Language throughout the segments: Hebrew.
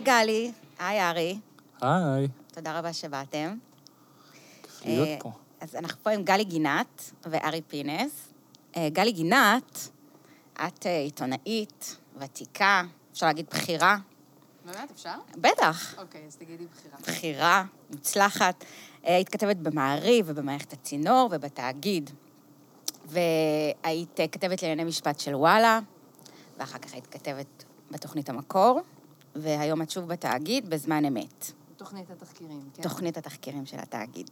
היי גלי, היי ארי, היי, תודה רבה שבאתם. כיף להיות אה, פה. אז אנחנו פה עם גלי גינת וארי פינס. אה, גלי גינת, את אה, עיתונאית, ותיקה, אפשר להגיד בכירה. באמת, אפשר? בטח, אוקיי, אז תגידי בחירה. בכירה, מוצלחת. היית כתבת במעריב ובמערכת הצינור ובתאגיד. והיית כתבת לענייני משפט של וואלה, ואחר כך היית כתבת בתוכנית המקור, והיום את שוב בתאגיד בזמן אמת. תוכנית התחקירים, כן. תוכנית התחקירים של התאגיד.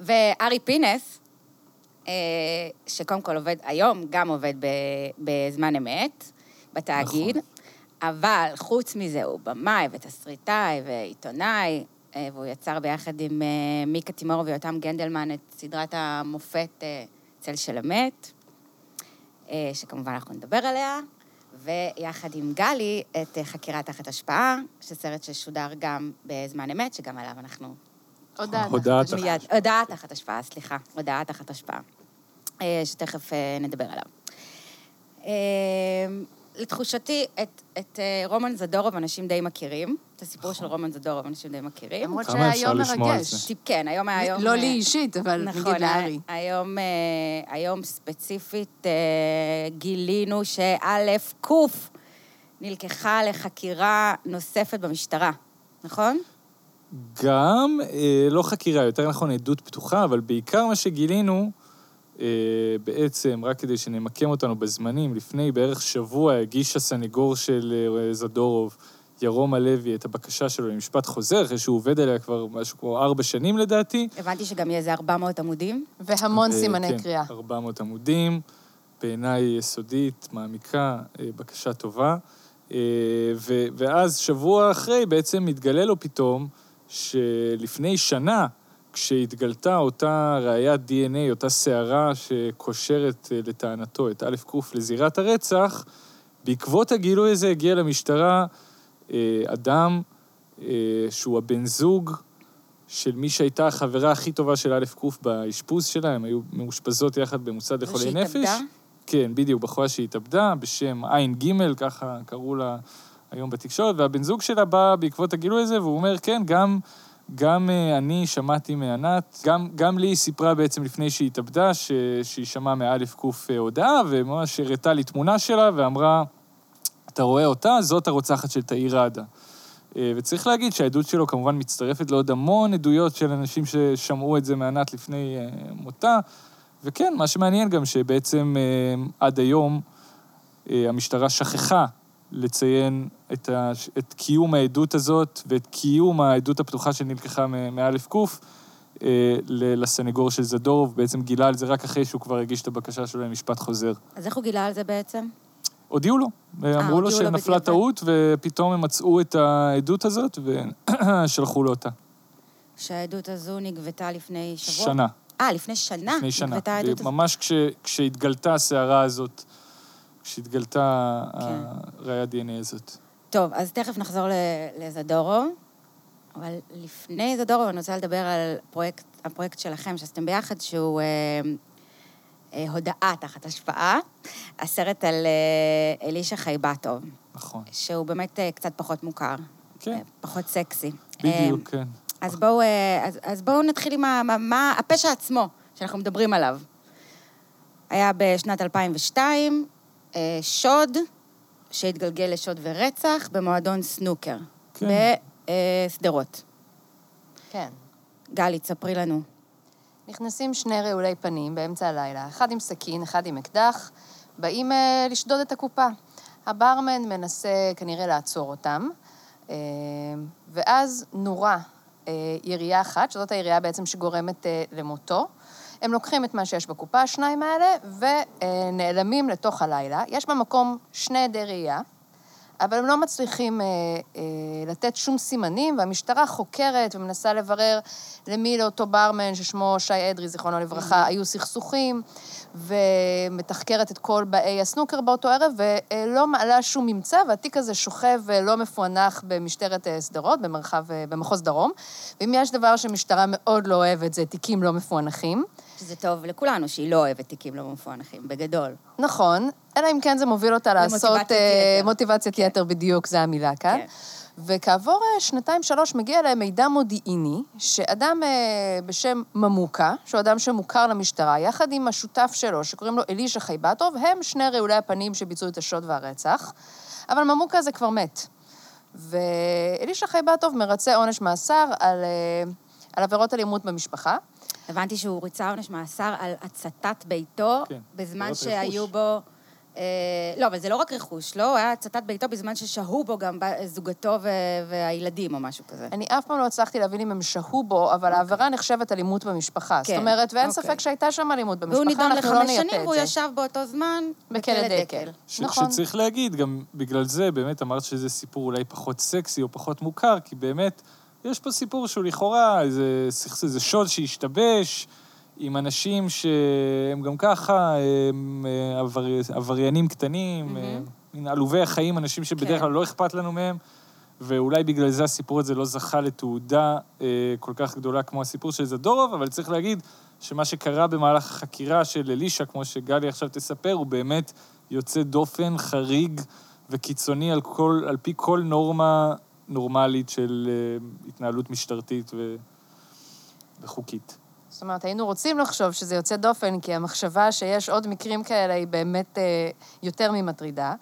וארי פינס, אה, שקודם כל עובד, היום גם עובד בזמן אמת, בתאגיד, נכון. אבל חוץ מזה הוא במאי ותסריטאי ועיתונאי, אה, והוא יצר ביחד עם אה, מיקה תימור ויותם גנדלמן את סדרת המופת צל של אה, שכמובן אנחנו נדבר עליה, ויחד עם גלי את אה, חקירה תחת השפעה, שסרט ששודר גם בזמן אמת, שגם עליו אנחנו הודעה. תחת מיד, הודעה תחת השפעה, סליחה, הודעה תחת השפעה, אה, שתכף אה, נדבר עליו. לתחושתי, את, את אה, רומן זדורוב אנשים די מכירים, את הסיפור של רומן זדורוב אנשים די מכירים. למרות לשמוע על מרגש. כן, היום היה יום... לא אה, לי אישית, אבל נגיד נכון, לארי. היום, אה, היום ספציפית גילינו שא' ק' נלקחה לחקירה נוספת במשטרה, נכון? גם, לא חקירה, יותר נכון עדות פתוחה, אבל בעיקר מה שגילינו, בעצם, רק כדי שנמקם אותנו בזמנים, לפני בערך שבוע הגיש הסנגור של אה, זדורוב, ירום הלוי, את הבקשה שלו למשפט חוזר, אחרי שהוא עובד עליה כבר משהו כמו ארבע שנים לדעתי. הבנתי שגם יהיה איזה 400 עמודים. והמון ו- סימני כן, קריאה. 400 עמודים, בעיניי יסודית, מעמיקה, אה, בקשה טובה. אה, ו- ואז שבוע אחרי בעצם מתגלה לו פתאום שלפני שנה, כשהתגלתה אותה ראיית DNA, אותה סערה שקושרת אה, לטענתו את א' ק' לזירת הרצח, בעקבות הגילוי הזה הגיע למשטרה אה, אדם אה, שהוא הבן זוג של מי שהייתה החברה הכי טובה של א' ק' באשפוז שלה, הן היו מאושפזות יחד במוסד לחולי נפש. התאבדה? כן, בדיוק, בחורה שהתאבדה, בשם עין ג', ככה קראו לה היום בתקשורת, והבן זוג שלה בא בעקבות הגילוי הזה, והוא אומר, כן, גם, גם אה, אני שמעתי מענת, גם, גם לי היא סיפרה בעצם לפני שהיא התאבדה, ש, שהיא שמעה מאלף קוף אה, הודעה, וממש הראתה לי תמונה שלה, ואמרה, אתה רואה אותה, זאת הרוצחת של תאיר ראדה. אה, וצריך להגיד שהעדות שלו כמובן מצטרפת לעוד המון עדויות של אנשים ששמעו את זה מענת לפני מותה. וכן, מה שמעניין גם שבעצם עד היום המשטרה שכחה לציין את, ה, את קיום העדות הזאת ואת קיום העדות הפתוחה שנלקחה מאלף קוף אה, לסנגור של זדורוב, בעצם גילה על זה רק אחרי שהוא כבר הגיש את הבקשה שלו למשפט חוזר. אז איך הוא גילה על זה בעצם? הודיעו לו, אמרו לו הודיעו לו שנפלה. טעות, ופתאום הם מצאו את העדות הזאת ושלחו לו אותה. שהעדות הזו נגבתה לפני שבוע? שנה. אה, לפני שנה? לפני שנה. נגבתה העדות הזו? ממש כש, כשהתגלתה הסערה הזאת, כשהתגלתה כן. הראיית DNA הזאת. טוב, אז תכף נחזור לזדורו, אבל לפני זדורו אני רוצה לדבר על פרויקט, הפרויקט שלכם שעשיתם ביחד, שהוא אה, אה, הודעה תחת השפעה, הסרט על אה, אלישע חייבטוב, נכון. שהוא באמת אה, קצת פחות מוכר, כן, אה, פחות סקסי. בדיוק, כן. אז בואו, אה, אז, אז בואו נתחיל עם ה- מה, מה, הפשע עצמו, שאנחנו מדברים עליו. היה בשנת 2002, אה, שוד, שהתגלגל לשוד ורצח במועדון סנוקר, כן. בשדרות. כן. גלי, תספרי לנו. נכנסים שני רעולי פנים באמצע הלילה, אחד עם סכין, אחד עם אקדח, באים אה, לשדוד את הקופה. הברמן מנסה כנראה לעצור אותם, אה, ואז נורה אה, ירייה אחת, שזאת הירייה בעצם שגורמת אה, למותו. הם לוקחים את מה שיש בקופה, השניים האלה, ונעלמים לתוך הלילה. יש במקום שני עדי ראייה, אבל הם לא מצליחים אה, אה, לתת שום סימנים, והמשטרה חוקרת ומנסה לברר למי לאותו ברמן, ששמו שי אדרי, זיכרונו לברכה, היו סכסוכים, ומתחקרת את כל באי הסנוקר באותו ערב, ולא מעלה שום ממצא, והתיק הזה שוכב ולא מפוענח במשטרת אה, שדרות, במרחב, אה, במחוז דרום. ואם יש דבר שמשטרה מאוד לא אוהבת, זה תיקים לא מפוענחים. שזה טוב לכולנו, שהיא לא אוהבת תיקים לא מפוענחים, בגדול. נכון, אלא אם כן זה מוביל אותה לעשות... אה. מוטיבציית יתר, בדיוק, זו המילה כאן. כן. וכעבור אה, שנתיים-שלוש מגיע אליהם מידע מודיעיני, שאדם אה, בשם ממוקה, שהוא אדם שמוכר למשטרה, יחד עם השותף שלו, שקוראים לו אלישע חייבטוב, הם שני רעולי הפנים שביצעו את השוד והרצח, אבל ממוקה זה כבר מת. ואלישע חייבטוב מרצה עונש מאסר על, על עבירות אלימות במשפחה. הבנתי שהוא ריצה עונש מאסר על הצתת ביתו, כן, בזמן עבירות שהיו רכוש. בו... אה, לא, אבל זה לא רק רכוש, לא? הוא היה הצתת ביתו בזמן ששהו בו גם זוגתו ו- והילדים או משהו כזה. אני אף פעם לא הצלחתי להבין אם הם שהו בו, אבל העבירה נחשבת אלימות במשפחה. זאת כן, אומרת, ואין אוקיי. ספק שהייתה שם אלימות במשפחה, והוא נידון אנחנו לא לחמש נייפה שנים, את והוא זה. ישב באותו זמן בכלא דקל. ש- נכון. שצריך להגיד, גם בגלל זה, באמת אמרת שזה סיפור אולי פחות סקסי או פחות מוכר, כי באמת, יש פה סיפור שהוא לכאורה איזה, איזה שוד שהשתבש, עם אנשים שהם גם ככה הם, אה, עבר, עבריינים קטנים, אה, מין עלובי החיים, אנשים שבדרך כן. כלל לא אכפת לנו מהם, ואולי בגלל זה הסיפור הזה לא זכה לתעודה אה, כל כך גדולה כמו הסיפור של זדורוב, אבל צריך להגיד שמה שקרה במהלך החקירה של אלישע, כמו שגלי עכשיו תספר, הוא באמת יוצא דופן, חריג וקיצוני על, כל, על פי כל נורמה נורמלית של אה, התנהלות משטרתית ו... וחוקית. זאת אומרת, היינו רוצים לחשוב שזה יוצא דופן, כי המחשבה שיש עוד מקרים כאלה היא באמת אה, יותר ממטרידה.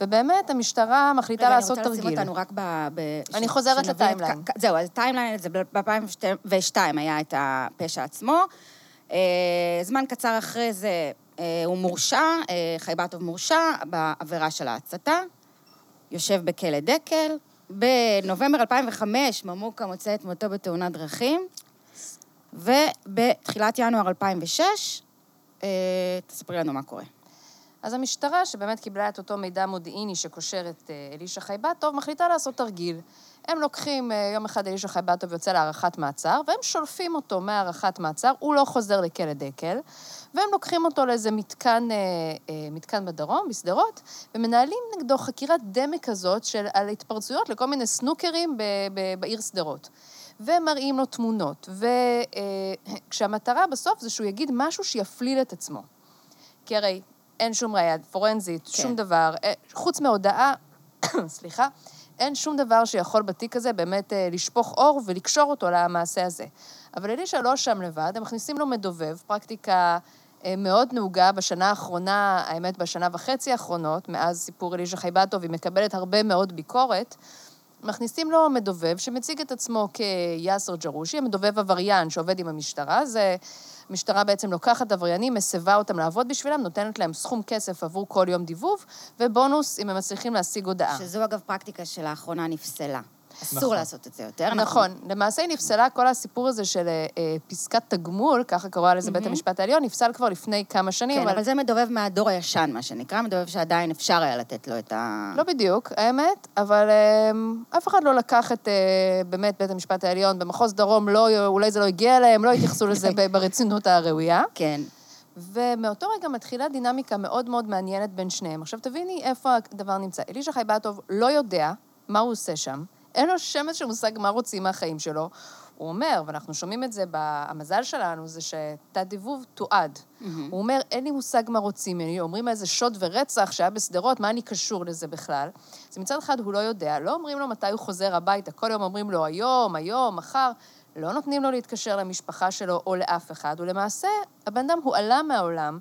ובאמת, המשטרה מחליטה לעשות רגע, אני רוצה תרגיל. לשים אותנו רק ב... ב אני ש- חוזרת את ל timeline. זהו, אז timeline, זה ב-2002 היה את הפשע עצמו. אה, זמן קצר אחרי זה אה, הוא מורשע, אה, חייבטוב מורשע בעבירה של ההצתה, יושב בכלא דקל. בנובמבר 2005 ממוקה מוצא את מותו בתאונת דרכים, ובתחילת ינואר 2006, אה, תספרי לנו מה קורה. אז המשטרה, שבאמת קיבלה את אותו מידע מודיעיני שקושר את אה, אלישע חייבטוב, מחליטה לעשות תרגיל. הם לוקחים, אה, יום אחד אלישע חייבטוב יוצא להארכת מעצר, והם שולפים אותו מהארכת מעצר, הוא לא חוזר לכלא דקל, והם לוקחים אותו לאיזה מתקן, אה, אה, מתקן בדרום, בשדרות, ומנהלים נגדו חקירת דמה כזאת של, על התפרצויות לכל מיני סנוקרים ב, ב, בעיר שדרות. ומראים לו תמונות, וכשהמטרה בסוף זה שהוא יגיד משהו שיפליל את עצמו. כי הרי אין שום ראייה פורנזית, כן. שום דבר, חוץ מהודאה, סליחה, אין שום דבר שיכול בתיק הזה באמת אה, לשפוך אור ולקשור אותו למעשה הזה. אבל אלישע לא שם לבד, הם מכניסים לו מדובב, פרקטיקה אה, מאוד נהוגה בשנה האחרונה, האמת, בשנה וחצי האחרונות, מאז סיפור אלישע חייבטוב, היא מקבלת הרבה מאוד ביקורת. מכניסים לו מדובב שמציג את עצמו כיאסר ג'רושי, המדובב עבריין שעובד עם המשטרה. זה, המשטרה בעצם לוקחת עבריינים, מסבה אותם לעבוד בשבילם, נותנת להם סכום כסף עבור כל יום דיבוב, ובונוס אם הם מצליחים להשיג הודעה. שזו אגב פרקטיקה שלאחרונה נפסלה. אסור נכון. לעשות את זה יותר. נכון. למעשה היא נפסלה, כל הסיפור הזה של אה, אה, פסקת תגמול, ככה קרא לזה בית המשפט העליון, נפסל כבר לפני כמה שנים, כן, אבל זה מדובב מהדור הישן, מה שנקרא, מדובב שעדיין אפשר היה לתת לו את ה... לא בדיוק, האמת, אבל אה, אף אחד לא לקח את אה, באמת בית המשפט העליון. במחוז דרום, לא, אולי זה לא הגיע אליהם, לא התייחסו לזה ברצינות הראויה. כן. ומאותו רגע מתחילה דינמיקה מאוד מאוד מעניינת בין שניהם. עכשיו, תביני איפה הדבר נמצא. אלישע חייבטוב לא יודע מה הוא עושה שם, אין לו שמץ של מושג מה רוצים מהחיים שלו. הוא אומר, ואנחנו שומעים את זה, המזל שלנו זה שתת-דיבוב תועד. הוא אומר, אין לי מושג מה רוצים ממני, אומרים איזה שוד ורצח שהיה בשדרות, מה אני קשור לזה בכלל? אז מצד אחד הוא לא יודע, לא אומרים לו מתי הוא חוזר הביתה, כל יום אומרים לו היום, היום, מחר. לא נותנים לו להתקשר למשפחה שלו או לאף אחד, ולמעשה הבן אדם הועלה מהעולם,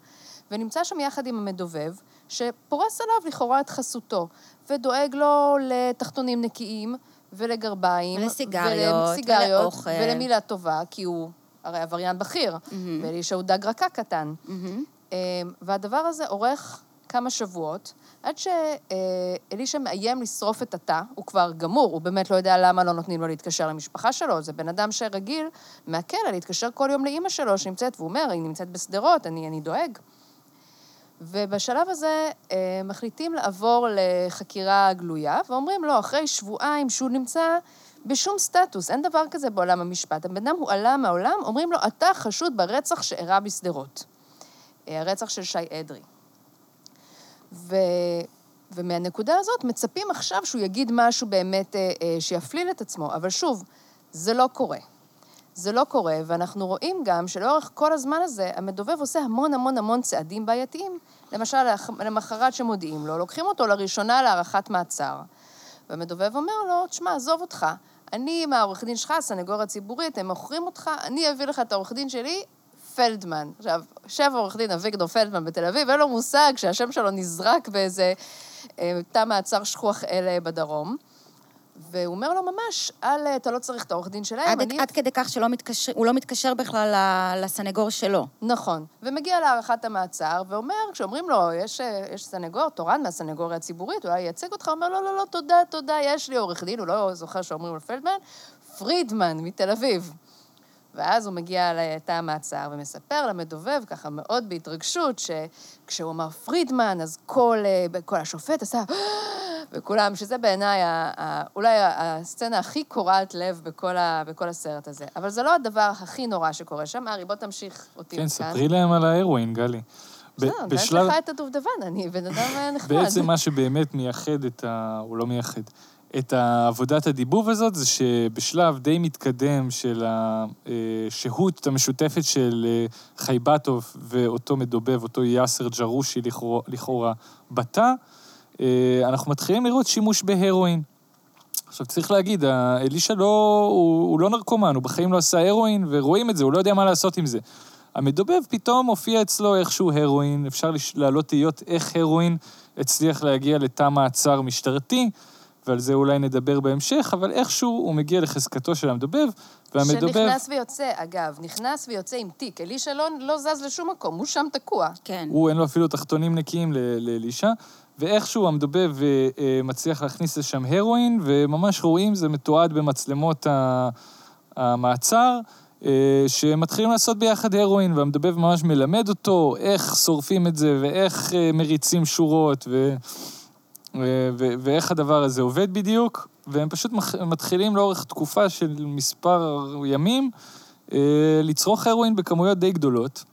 ונמצא שם יחד עם המדובב, שפורס עליו לכאורה את חסותו, ודואג לו לתחתונים נקיים, ולגרביים, ולסיגריות, ולסיגריות, ולאוכל. ולמילה טובה, כי הוא הרי עבריין בכיר, ואלישע הוא דג רקק קטן. מהמם. אמ, והדבר הזה אורך כמה שבועות, עד שאלישע מאיים לשרוף את התא, הוא כבר גמור, הוא באמת לא יודע למה לא נותנים לו להתקשר למשפחה שלו, זה בן אדם שרגיל מהכלא להתקשר כל יום לאימא שלו שנמצאת, והוא אומר, היא נמצאת בשדרות, אני, אני דואג. ובשלב הזה אה, מחליטים לעבור לחקירה גלויה, ואומרים לו, אחרי שבועיים שהוא נמצא בשום סטטוס, אין דבר כזה בעולם המשפט. הבן אדם הועלה מהעולם, אומרים לו, אתה חשוד ברצח שאירע בשדרות. אה, הרצח של שי אדרי. ו... ומהנקודה הזאת מצפים עכשיו שהוא יגיד משהו באמת אה, אה, שיפליל את עצמו, אבל שוב, זה לא קורה. זה לא קורה, ואנחנו רואים גם שלאורך כל הזמן הזה, המדובב עושה המון המון המון צעדים בעייתיים. למשל, למחרת שמודיעים לו, לוקחים אותו לראשונה להארכת מעצר. והמדובב אומר לו, תשמע, עזוב אותך, אני עם העורך דין שלך, הסנגור הציבורי, אתם מוכרים אותך, אני אביא לך את העורך דין שלי, פלדמן. עכשיו, יושב עורך דין אביגדור פלדמן בתל אביב, אין לו מושג שהשם שלו נזרק באיזה אה, תא מעצר שכוח אלה בדרום. והוא אומר לו ממש, אל, אתה לא צריך את העורך דין שלהם, עד, אני... עד כדי כך שהוא לא מתקשר בכלל לסנגור שלו. נכון. ומגיע להארכת המעצר, ואומר, כשאומרים לו, יש, אה, יש סנגור, תורן מהסנגוריה הציבורית, אולי ייצג אותך, אומר, לא, לא, לא, תודה, תודה, יש לי עורך דין, הוא לא זוכר שאומרים לו פלדמן, פרידמן מתל אביב. ואז הוא מגיע לתא המעצר ומספר למדובב, ככה מאוד בהתרגשות, שכשהוא אמר פרידמן, אז כל, אה, כל השופט עשה... וכולם, שזה בעיניי אולי הסצנה הכי קורעת לב בכל, ה, בכל הסרט הזה. אבל זה לא הדבר הכי נורא שקורה שם. ארי, בוא תמשיך אותי כן, ספרי להם על ההרואין, גלי. בסדר, בשלב... לך את הדובדבן, אני בן אדם אה, נחמד. בעצם מה שבאמת מייחד את ה... הוא לא מייחד. את עבודת הדיבוב הזאת זה שבשלב די מתקדם של השהות המשותפת של אה, חייבטוב ואותו מדובב, אותו יאסר ג'רושי לכאורה, בתא, אה, אנחנו מתחילים לראות שימוש בהרואין. עכשיו, צריך להגיד, אלישע לא, הוא, הוא לא נרקומן, הוא בחיים לא עשה הרואין, ורואים את זה, הוא לא יודע מה לעשות עם זה. המדובב פתאום הופיע אצלו איכשהו הרואין, אפשר להעלות תהיות איך הרואין הצליח להגיע לתא מעצר משטרתי, ועל זה אולי נדבר בהמשך, אבל איכשהו הוא מגיע לחזקתו של המדובב, והמדובב... שנכנס ויוצא, אגב, נכנס ויוצא עם תיק. אלישע לא, לא זז לשום מקום, הוא שם תקוע. כן. הוא, אין לו אפילו תחתונים נקיים לאלישע. ואיכשהו המדובב אה, אה, מצליח להכניס לשם הרואין, וממש רואים, זה מתועד במצלמות המעצר, אה, שמתחילים לעשות ביחד הרואין, והמדובב ממש מלמד אותו איך שורפים את זה, ואיך מריצים שורות, ו... ו- ואיך הדבר הזה עובד בדיוק, והם פשוט מתחילים לאורך תקופה של מספר ימים לצרוך הרואין בכמויות די גדולות.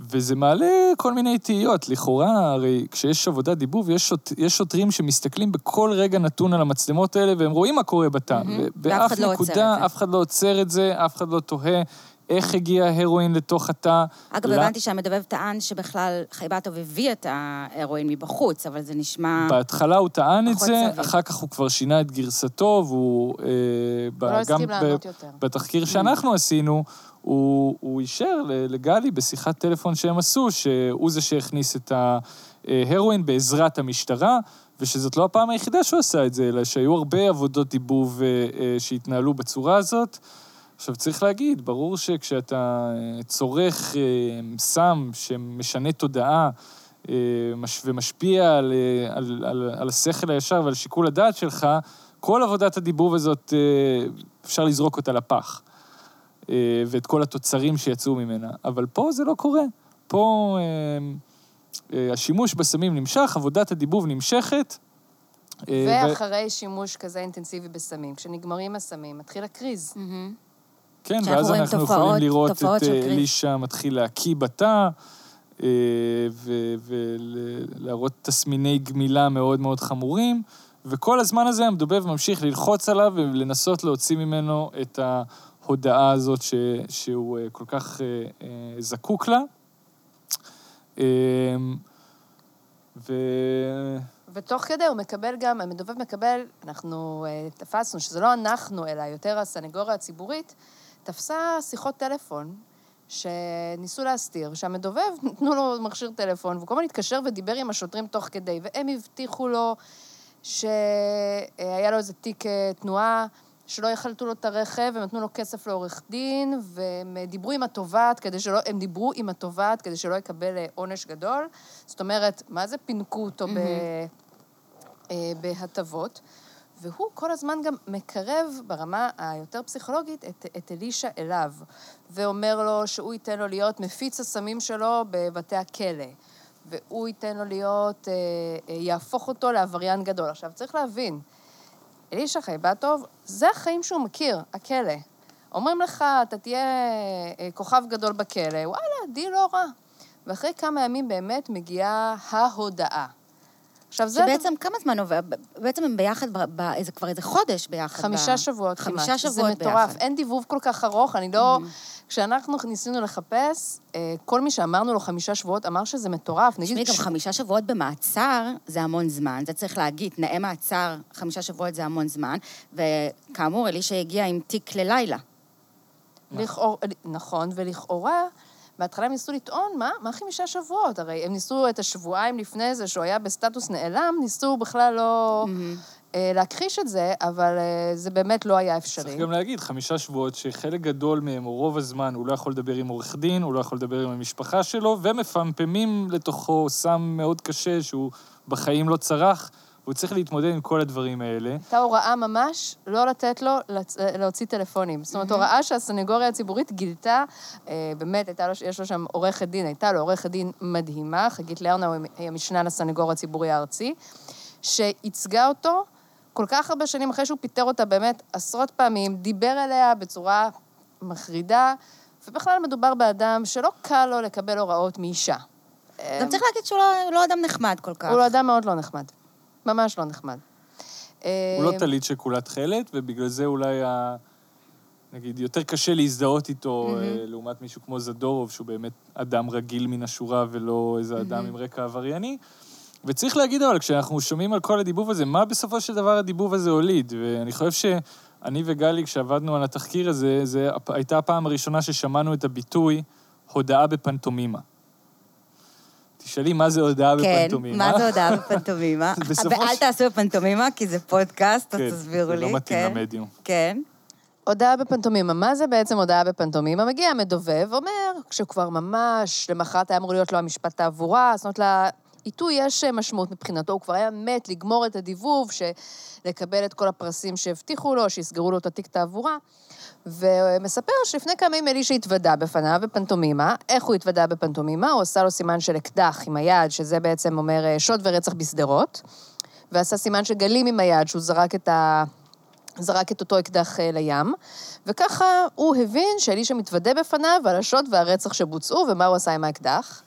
וזה מעלה כל מיני תהיות. לכאורה, הרי כשיש עבודת דיבוב, יש, שוט, יש שוטרים שמסתכלים בכל רגע נתון על המצלמות האלה, והם רואים מה קורה בתא. Mm-hmm. ואף אחד לא זה. אף אחד לא עוצר את זה, אף אחד לא תוהה איך הגיע ההרואין לתוך התא. אגב, הבנתי שהמדובב טען שבכלל חייבטוב הביא את ההרואין מבחוץ, אבל זה נשמע... בהתחלה הוא טען את זה, סביר. אחר כך הוא כבר שינה את גרסתו, והוא... אה, הוא לא הסכים לענות יותר. בתחקיר שאנחנו עשינו, הוא, הוא אישר לגלי בשיחת טלפון שהם עשו, שהוא זה שהכניס את ההרואין בעזרת המשטרה, ושזאת לא הפעם היחידה שהוא עשה את זה, אלא שהיו הרבה עבודות דיבוב אה, אה, שהתנהלו בצורה הזאת. עכשיו, צריך להגיד, ברור שכשאתה אה, צורך סם שמשנה תודעה ומשפיע על, על, על, על השכל הישר ועל שיקול הדעת שלך, כל עבודת הדיבוב הזאת, אפשר לזרוק אותה לפח. אה, ואת כל התוצרים שיצאו ממנה. אבל פה זה לא קורה. פה אה, אה, השימוש בסמים נמשך, עבודת הדיבוב נמשכת. ואחרי ו... שימוש כזה אינטנסיבי בסמים, כשנגמרים הסמים, מתחיל הקריז. Mm-hmm. כן, ואז אנחנו תופעות, יכולים לראות את אלישע מתחיל להקיא בתא, ולהראות תסמיני גמילה מאוד מאוד חמורים, וכל הזמן הזה המדובב ממשיך ללחוץ עליו ולנסות להוציא ממנו את. ההודעה הזאת ש, שהוא אה, כל כך אה, אה, זקוק לה. ו... ותוך כדי הוא מקבל גם, המדובב מקבל, אנחנו תפסנו, שזה לא אנחנו, אלא יותר הסנגוריה הציבורית, תפסה שיחות טלפון שניסו להסתיר, שהמדובב, נתנו לו מכשיר טלפון, והוא כל הזמן התקשר ודיבר עם השוטרים תוך כדי, והם הבטיחו לו שהיה לו איזה תיק תנועה. שלא יחלטו לו את הרכב, הם נתנו לו כסף לעורך דין, והם דיברו עם התובעת כדי שלא, הם דיברו עם התובעת כדי שלא יקבל אה, עונש גדול. זאת אומרת, מה זה פינקו אותו mm-hmm. בהטבות? והוא כל הזמן גם מקרב ברמה היותר פסיכולוגית את, את אלישע אליו, ואומר לו שהוא ייתן לו להיות מפיץ הסמים שלו בבתי הכלא, והוא ייתן לו להיות, יהפוך אותו לעבריין גדול. עכשיו, צריך להבין, אלישע חייבטוב, זה החיים שהוא מכיר, הכלא. אומרים לך, אתה תהיה אה, כוכב גדול בכלא, וואלה, די לא רע. ואחרי כמה ימים באמת מגיעה ההודעה. עכשיו, זה... שבעצם כמה זמן עובר? בעצם הם ביחד, ב- ב- איזה- כבר איזה חודש ביחד. חמישה ב- שבועות כמעט. חמישה זה שבועות מטורף. ביחד. Mm-hmm. אין דיבוב כל כך ארוך, אני לא... כשאנחנו ניסינו לחפש, אה, כל מי שאמרנו לו חמישה שבועות אמר שזה מטורף. נגיד, תשמעי, גם חמישה שבועות במעצר זה המון זמן, זה צריך להגיד, תנאי מעצר, חמישה שבועות זה המון זמן, וכאמור, אלישע הגיע עם תיק ללילה. נכון, ולכאורה, בהתחלה הם ניסו לטעון, מה? מה חמישה שבועות? הרי הם ניסו את השבועיים לפני זה, שהוא היה בסטטוס נעלם, ניסו בכלל לא אה, להכחיש את זה, אבל אה, זה באמת לא היה אפשרי. צריך גם להגיד, חמישה שבועות שחלק גדול מהם, או רוב הזמן, הוא לא יכול לדבר עם עורך דין, הוא לא יכול לדבר עם המשפחה שלו, ומפמפמים לתוכו סם מאוד קשה שהוא בחיים לא צרך, והוא צריך להתמודד עם כל הדברים האלה. הייתה הוראה ממש לא לתת לו לצ... להוציא טלפונים. זאת אומרת, הוראה שהסנגוריה הציבורית גילתה, אה, באמת, הייתה לו, יש לו שם עורכת דין, הייתה לו עורכת דין מדהימה, חגית לרנאו היא המשנה לסנגור הציבורי הארצי, שייצגה אותו כל כך הרבה שנים אחרי שהוא פיטר אותה באמת עשרות פעמים, דיבר אליה בצורה מחרידה, ובכלל מדובר באדם שלא קל לו לקבל הוראות מאישה. גם צריך להגיד שהוא לא- לא אדם נחמד כל כך. הוא לא אדם מאוד לא נחמד. ממש לא נחמד. הוא לא אה, טלית שכולה תכלת, ובגלל זה אולי, ה... נגיד, יותר קשה להזדהות איתו, אה, לעומת מישהו כמו זדורוב, שהוא באמת אדם רגיל מן השורה ולא איזה אדם עם רקע עברייני. וצריך להגיד, אבל, כשאנחנו שומעים על כל הדיבוב הזה, מה בסופו של דבר הדיבוב הזה הוליד? ואני חושב שאני וגלי, כשעבדנו על התחקיר הזה, זו הייתה הפעם הראשונה ששמענו את הביטוי הודאה בפנטומימה. תשאלי מה זה הודאה כן, בפנטומימה. מה זה הודעה בפנטומימה? בסופו ואל תעשו בפנטומימה, כי זה פודקאסט, אז כן, תסבירו זה לי. לא מתאים כן. למדיום. כן. הודעה בפנטומימה. מה זה בעצם הודעה בפנטומימה? מגיע המדובב, אומר, כשכבר ממש למחרת היה אמור להיות לו המשפט תעבורה, זאת אומרת, לעיתוי יש משמעות מבחינתו, הוא כבר היה מת לגמור את הדיבוב. לקבל את כל הפרסים שהבטיחו לו, שיסגרו לו את התיק תעבורה. ומספר שלפני כמה ימים אלישע התוודה בפניו בפנטומימה. איך הוא התוודה בפנטומימה? הוא עשה לו סימן של אקדח עם היד, שזה בעצם אומר אה, שוד ורצח בשדרות, ועשה סימן של גלים עם היד, שהוא זרק את ה... זרק את אותו אקדח אה, לים, וככה הוא הבין שאלישע מתוודה בפניו על השוד והרצח שבוצעו, ומה הוא עשה עם האקדח.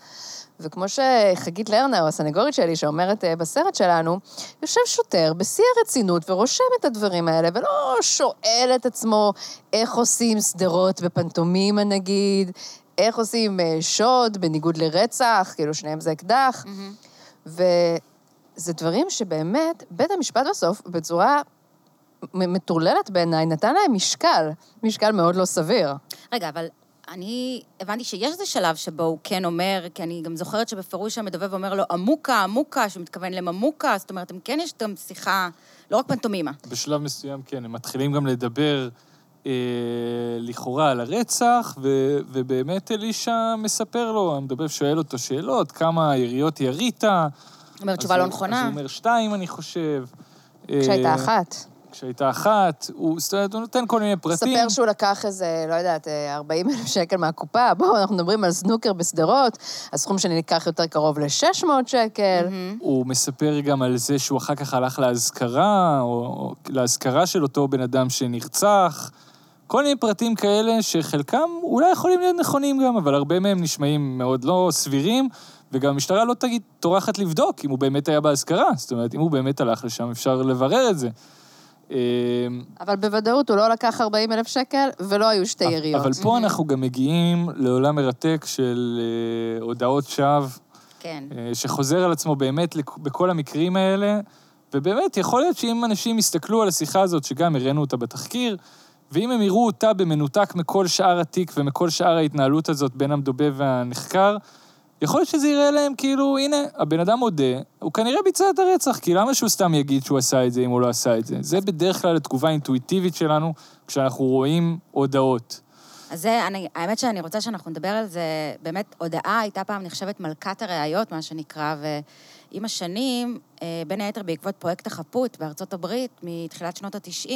וכמו שחגית לרנאו, הסנגורית שלי, שאומרת אה, בסרט שלנו, יושב שוטר בשיא הרצינות ורושם את הדברים האלה, ולא שואל את עצמו איך עושים שדרות בפנטומימה נגיד, איך עושים אה, שוד בניגוד לרצח, כאילו שניהם זה אקדח. וזה דברים שבאמת, בית המשפט בסוף, בצורה מטורללת בעיניי, נתן להם משקל, משקל מאוד לא סביר. רגע, אבל אני הבנתי שיש איזה שלב שבו הוא כן אומר, כי אני גם זוכרת שבפירוש המדובב אומר לו, עמוקה, עמוקה, שהוא מתכוון לממוקה, זאת אומרת, הם כן יש גם שיחה, לא רק פנטומימה. בשלב מסוים, כן, הם מתחילים גם לדבר אה, לכאורה על הרצח, ו, ובאמת אלישע מספר לו, המדובב שואל אותו שאלות, כמה יריות ירית. זאת אומרת, תשובה לא נכונה. אז הוא אומר שתיים, אני חושב. כשהייתה אה, אחת. כשהייתה אחת, הוא, זאת אומרת, הוא נותן כל מיני פרטים. ספר שהוא לקח איזה, לא יודעת, 40 אלף שקל מהקופה. בואו, אנחנו מדברים על סנוקר בשדרות, הסכום שאני אקח יותר קרוב ל-600 שקל. הוא מספר גם על זה שהוא אחר כך הלך לאזכרה, או, או לאזכרה של אותו בן אדם שנרצח. כל מיני פרטים כאלה שחלקם אולי יכולים להיות נכונים גם, אבל הרבה מהם נשמעים מאוד לא סבירים, וגם המשטרה לא תגיד, טורחת לבדוק אם הוא באמת היה באזכרה. זאת אומרת, אם הוא באמת הלך לשם, אפשר לברר את זה. אה, אבל בוודאות הוא לא לקח 40 אלף שקל, ולא היו שתי יריות. אבל פה אנחנו גם מגיעים לעולם מרתק של אה, הודעות שווא. כן. אה, שחוזר על עצמו באמת בכל המקרים האלה, ובאמת, יכול להיות שאם אנשים יסתכלו על השיחה הזאת, שגם הראינו אותה בתחקיר, ואם הם יראו אותה במנותק מכל שאר התיק ומכל שאר ההתנהלות הזאת בין המדובב והנחקר, יכול להיות שזה יראה להם כאילו, הנה, הבן אדם מודה, הוא כנראה ביצע את הרצח, כי למה שהוא סתם יגיד שהוא עשה את זה אם הוא לא עשה את זה? זה בדרך כלל התגובה האינטואיטיבית שלנו כשאנחנו רואים הודעות. אז זה, אני, האמת שאני רוצה שאנחנו נדבר על זה, באמת, הודאה הייתה פעם נחשבת מלכת הראיות, מה שנקרא, ועם השנים, אה, בין היתר בעקבות פרויקט החפות בארצות הברית, מתחילת שנות ה-90,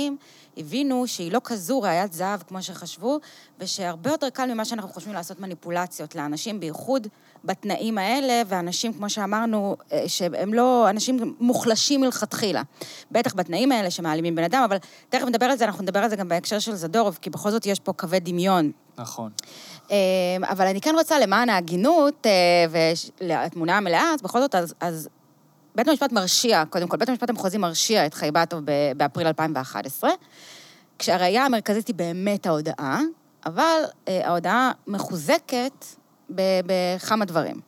הבינו שהיא לא כזו ראיית זהב כמו שחשבו, ושהרבה יותר קל ממה שאנחנו חושבים לעשות מניפולציות לאנשים, בייחוד בתנאים האלה, ואנשים, כמו שאמרנו, אה, שהם לא, אנשים מוחלשים מלכתחילה. בטח בתנאים האלה שמעלימים בן אדם, אבל תכף נדבר על זה, אנחנו נדבר על זה גם בהקשר של זדורוב, כי בכל זאת יש פה קווי דמיון נכון. אמ, אבל אני כן רוצה, למען ההגינות אה, והתמונה המלאה, אז בכל זאת, אז, אז בית המשפט מרשיע, קודם כל, בית המשפט המחוזי מרשיע את חייבטוב באפריל 2011, כשהראייה המרכזית היא באמת ההודאה, אבל אה, ההודאה מחוזקת בכמה דברים.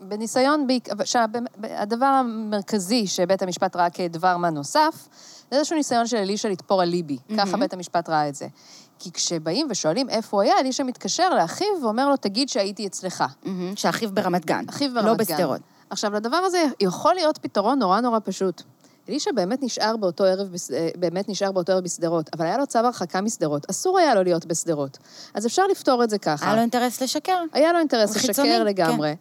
בניסיון, בעיק- שהבאמת- הדבר המרכזי שבית המשפט ראה כדבר מה נוסף, זה איזשהו ניסיון של אלישע לתפור על ליבי. ככה בית המשפט ראה את זה. כי כשבאים ושואלים איפה הוא היה, אלישע מתקשר לאחיו ואומר לו, תגיד שהייתי אצלך. מהמם, שאחיו ברמת גן. אחיו ברמת לא גן. בשדרות. עכשיו, לדבר הזה יכול להיות פתרון נורא נורא פשוט. אלישע באמת נשאר באותו ערב, אה, באמת נשאר באותו ערב בשדרות, אבל היה לו צו הרחקה משדרות, אסור היה לו להיות בשדרות. אז אפשר לפתור את זה ככה. היה לו אינטרס לשקר. היה לו אינטרס הוא חיצוני, לשקר לגמרי. אה,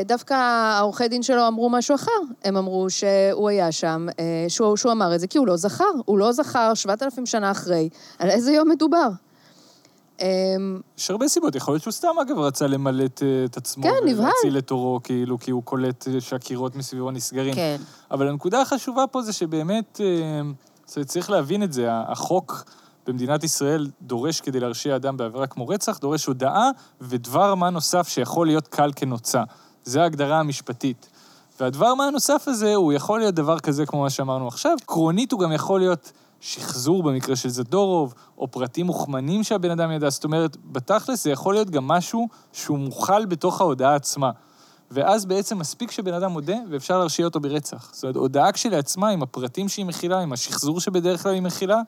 דווקא העורכי דין שלו אמרו משהו אחר. הם אמרו שהוא היה שם, אה, שהוא, שהוא אמר את זה כי הוא לא זכר. הוא לא זכר 7,000 שנה אחרי. על איזה יום מדובר? אמ, יש הרבה סיבות, יכול להיות שהוא סתם, אגב, רצה למלט אה, את עצמו. כן, נבהל. ולהציל את עורו, כאילו, כי הוא קולט אה, שהקירות מסביבו נסגרים. כן. אבל הנקודה החשובה פה זה שבאמת, צריך להבין את זה, החוק במדינת ישראל דורש כדי להרשיע אדם בעבירה כמו רצח, דורש הודאה ודבר מה נוסף שיכול להיות קל כנוצה. זו ההגדרה המשפטית. והדבר מה הנוסף הזה, הוא יכול להיות דבר כזה כמו מה שאמרנו עכשיו. עקרונית הוא גם יכול להיות שחזור במקרה של זדורוב, או פרטים מוכמנים שהבן אדם ידע. זאת אומרת, בתכלס זה יכול להיות גם משהו שהוא מוכל בתוך ההודעה עצמה. ואז בעצם מספיק שבן אדם מודה, ואפשר להרשיע אותו ברצח. זאת אומרת, הודעה כשלעצמה, עם הפרטים שהיא מכילה, עם השחזור שבדרך כלל היא מכילה,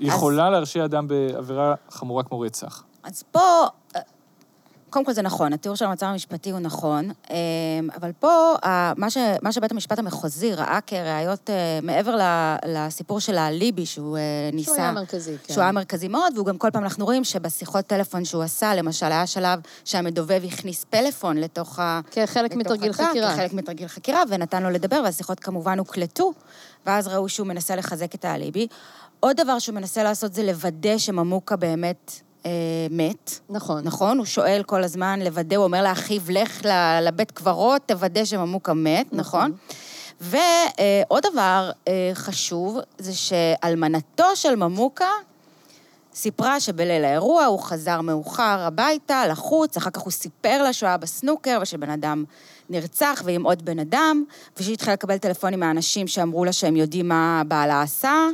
יכולה להרשיע אדם בעבירה חמורה כמו רצח. אז פה, אה, קודם כל זה נכון, התיאור של המצב המשפטי הוא נכון, אה, אבל פה, מה, ש, מה שבית המשפט המחוזי ראה כראיות אה, מעבר לסיפור של האליבי שהוא אה, ניסה... שהוא היה מרכזי, כן. שהוא היה מרכזי מאוד, והוא גם כל פעם אנחנו רואים שבשיחות טלפון שהוא עשה, למשל, היה שלב שהמדובב הכניס פלאפון לתוך ה... כחלק מתרגיל התא, חקירה. כחלק מתרגיל חקירה, ונתן לו לדבר, והשיחות כמובן הוקלטו, ואז ראו שהוא מנסה לחזק את האליבי. עוד דבר שהוא מנסה לעשות זה לוודא שממוקה באמת אה, מת. נכון. נכון? הוא שואל כל הזמן לוודא, הוא אומר לאחיו, לך לבית קברות, תוודא שממוקה מת, נכון? ועוד דבר אה, חשוב, זה שאלמנתו של ממוקה סיפרה שבליל האירוע הוא חזר מאוחר הביתה, לחוץ, אחר כך הוא סיפר לה שהוא היה בסנוקר ושבן אדם נרצח ועם עוד בן אדם, ושהיא התחילה לקבל טלפונים מהאנשים שאמרו לה שהם יודעים מה בעלה עשה,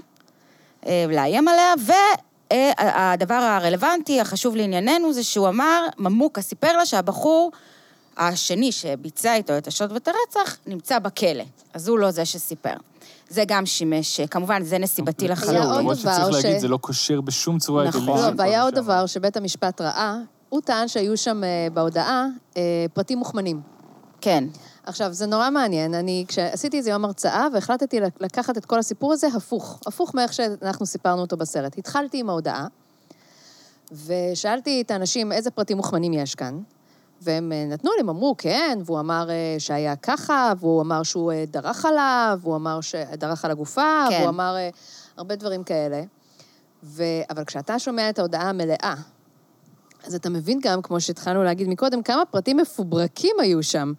אה, לאיים עליה, והדבר הרלוונטי, החשוב לענייננו, זה שהוא אמר, ממוקה סיפר לה שהבחור השני שביצע איתו את השוד ואת הרצח, נמצא בכלא. אז הוא לא זה שסיפר. זה גם שימש, כמובן, זה נסיבתי היה לחלוטין. עוד למרות דבר שצריך ש- להגיד, זה לא קושר בשום צורה את נכון. לא, והיה עוד. דבר שבית המשפט ראה, הוא טען שהיו שם אה, בהודעה אה, פרטים מוכמנים. כן. עכשיו, זה נורא מעניין. אני, כשעשיתי איזה יום הרצאה, והחלטתי לק- לקחת את כל הסיפור הזה הפוך, הפוך מאיך שאנחנו סיפרנו אותו בסרט. התחלתי עם ההודעה, ושאלתי את האנשים איזה פרטים מוכמנים יש כאן, והם אה, נתנו לי, הם אמרו, כן, והוא אמר אה, שהיה ככה, והוא אמר שהוא אה, דרך עליו, והוא אמר שדרך על הגופה, כן. והוא אמר הרבה דברים כאלה. ו... אבל כשאתה שומע את ההודעה המלאה, אז אתה מבין גם, כמו שהתחלנו להגיד מקודם, כמה פרטים מפוברקים היו שם.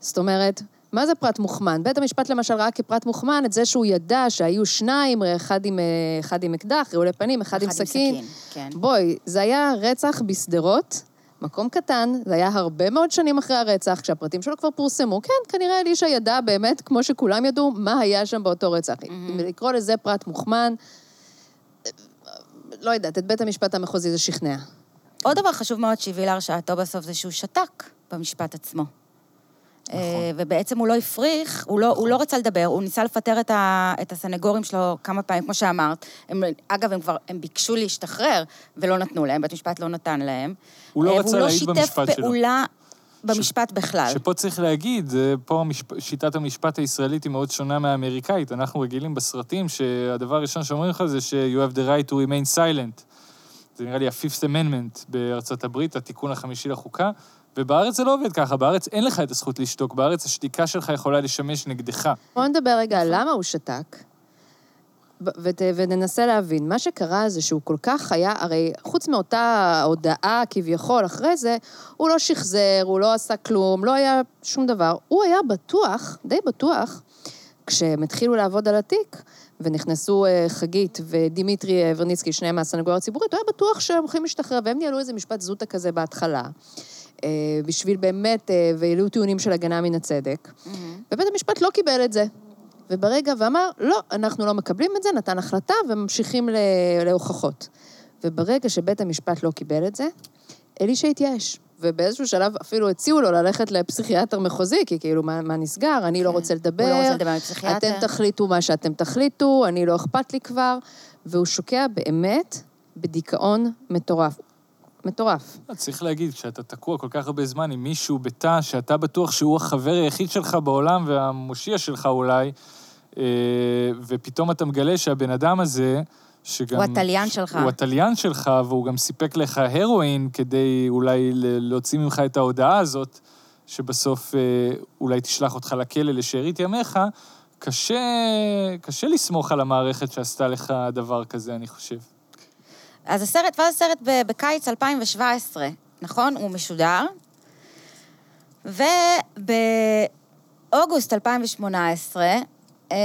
זאת אומרת, מה זה פרט מוכמן? בית המשפט למשל ראה כפרט מוכמן את זה שהוא ידע שהיו שניים, אחד עם, אה, אחד עם אקדח, רעולי פנים, אחד, עם סכין. כן. בואי, זה היה רצח בשדרות, מקום קטן, זה היה הרבה מאוד שנים אחרי הרצח, כשהפרטים שלו כבר פורסמו. כן, כנראה אלישע ידע באמת, כמו שכולם ידעו, מה היה שם באותו רצח. אם לקרוא לזה פרט מוכמן, לא יודעת, את בית המשפט המחוזי זה שכנע. עוד דבר חשוב מאוד שהביא להרשעתו בסוף זה שהוא שתק במשפט עצמו. נכון. ובעצם הוא לא הפריך, הוא לא, הוא לא רצה לדבר, הוא ניסה לפטר את, ה, את הסנגורים שלו כמה פעמים, כמו שאמרת. הם, אגב, הם כבר, הם ביקשו להשתחרר ולא נתנו להם, בית משפט לא נתן להם. הוא לא אה, רצה להעיד במשפט והוא לא שיתף שלו. פעולה במשפט בכלל. שפה צריך להגיד, פה המשפ... שיטת המשפט הישראלית היא מאוד שונה מהאמריקאית. אנחנו רגילים בסרטים שהדבר הראשון שאומרים לך זה ש- you have the right to remain silent. זה נראה לי ה-Fifth Amendment בארצות הברית, התיקון החמישי לחוקה, ובארץ זה לא עובד ככה, בארץ אין לך את הזכות לשתוק, בארץ השתיקה שלך יכולה לשמש נגדך. בואו נדבר רגע על למה הוא שתק, ות, וננסה להבין. מה שקרה זה שהוא כל כך היה, הרי חוץ מאותה הודעה כביכול אחרי זה, הוא לא שחזר, הוא לא עשה כלום, לא היה שום דבר. הוא היה בטוח, די בטוח, כשהם התחילו לעבוד על התיק, ונכנסו אה, חגית ודימיטרי אה, ורניצקי, שניהם מהסנגוריה הציבורית, הוא היה בטוח שהם הולכים להשתחרר, והם ניהלו איזה משפט זוטה כזה בהתחלה. אה, בשביל באמת, אה, והעלו טיעונים של הגנה מן הצדק. ובית המשפט לא קיבל את זה. וברגע ואמר, לא, אנחנו לא מקבלים את זה, נתן החלטה וממשיכים להוכחות. וברגע שבית המשפט לא קיבל את זה, אלישע התייאש. ובאיזשהו שלב אפילו הציעו לו ללכת לפסיכיאטר מחוזי, כי כאילו, מה, מה נסגר? אני לא רוצה לדבר. הוא לא רוצה לדבר עם פסיכיאטר. אתם תחליטו מה שאתם תחליטו, אני לא אכפת לי כבר. והוא שוקע באמת בדיכאון מטורף. מטורף. צריך להגיד, כשאתה תקוע כל כך הרבה זמן עם מישהו בתא, שאתה בטוח שהוא החבר היחיד שלך בעולם והמושיע שלך אולי, אה, ופתאום אתה מגלה שהבן אדם הזה, שגם... הוא התליין שלך. הוא התליין שלך, והוא גם סיפק לך הרואין כדי אולי להוציא ממך את ההודעה הזאת, שבסוף אה, אולי תשלח אותך לכלא לשארית ימיך, קשה, קשה לסמוך על המערכת שעשתה לך דבר כזה, אני חושב. אז הסרט, ואז הסרט בקיץ 2017, נכון? הוא משודר. ובאוגוסט 2018, אמ,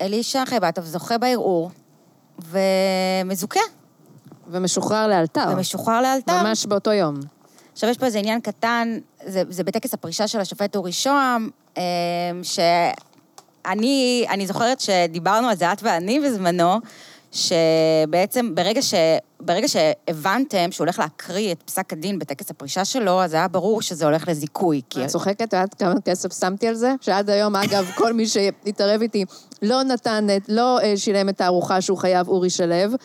אלישע חייבטוב זוכה בערעור, ומזוכה, ומשוחרר לאלתר. ומשוחרר לאלתר. ממש באותו יום. עכשיו, יש פה איזה עניין קטן, זה, זה בטקס הפרישה של השופט אורי שוהם, אמ, שאני אני זוכרת שדיברנו על זה, את ואני בזמנו, שבעצם ברגע, ש, ברגע שהבנתם שהוא הולך להקריא את פסק הדין בטקס הפרישה שלו, אז היה ברור שזה הולך לזיכוי. כי... את צוחקת? את יודעת כמה כסף שמתי על זה? שעד היום, אגב, כל מי שהתערב איתי לא נתן, לא אה, שילם את הארוחה שהוא חייב, אורי שלו,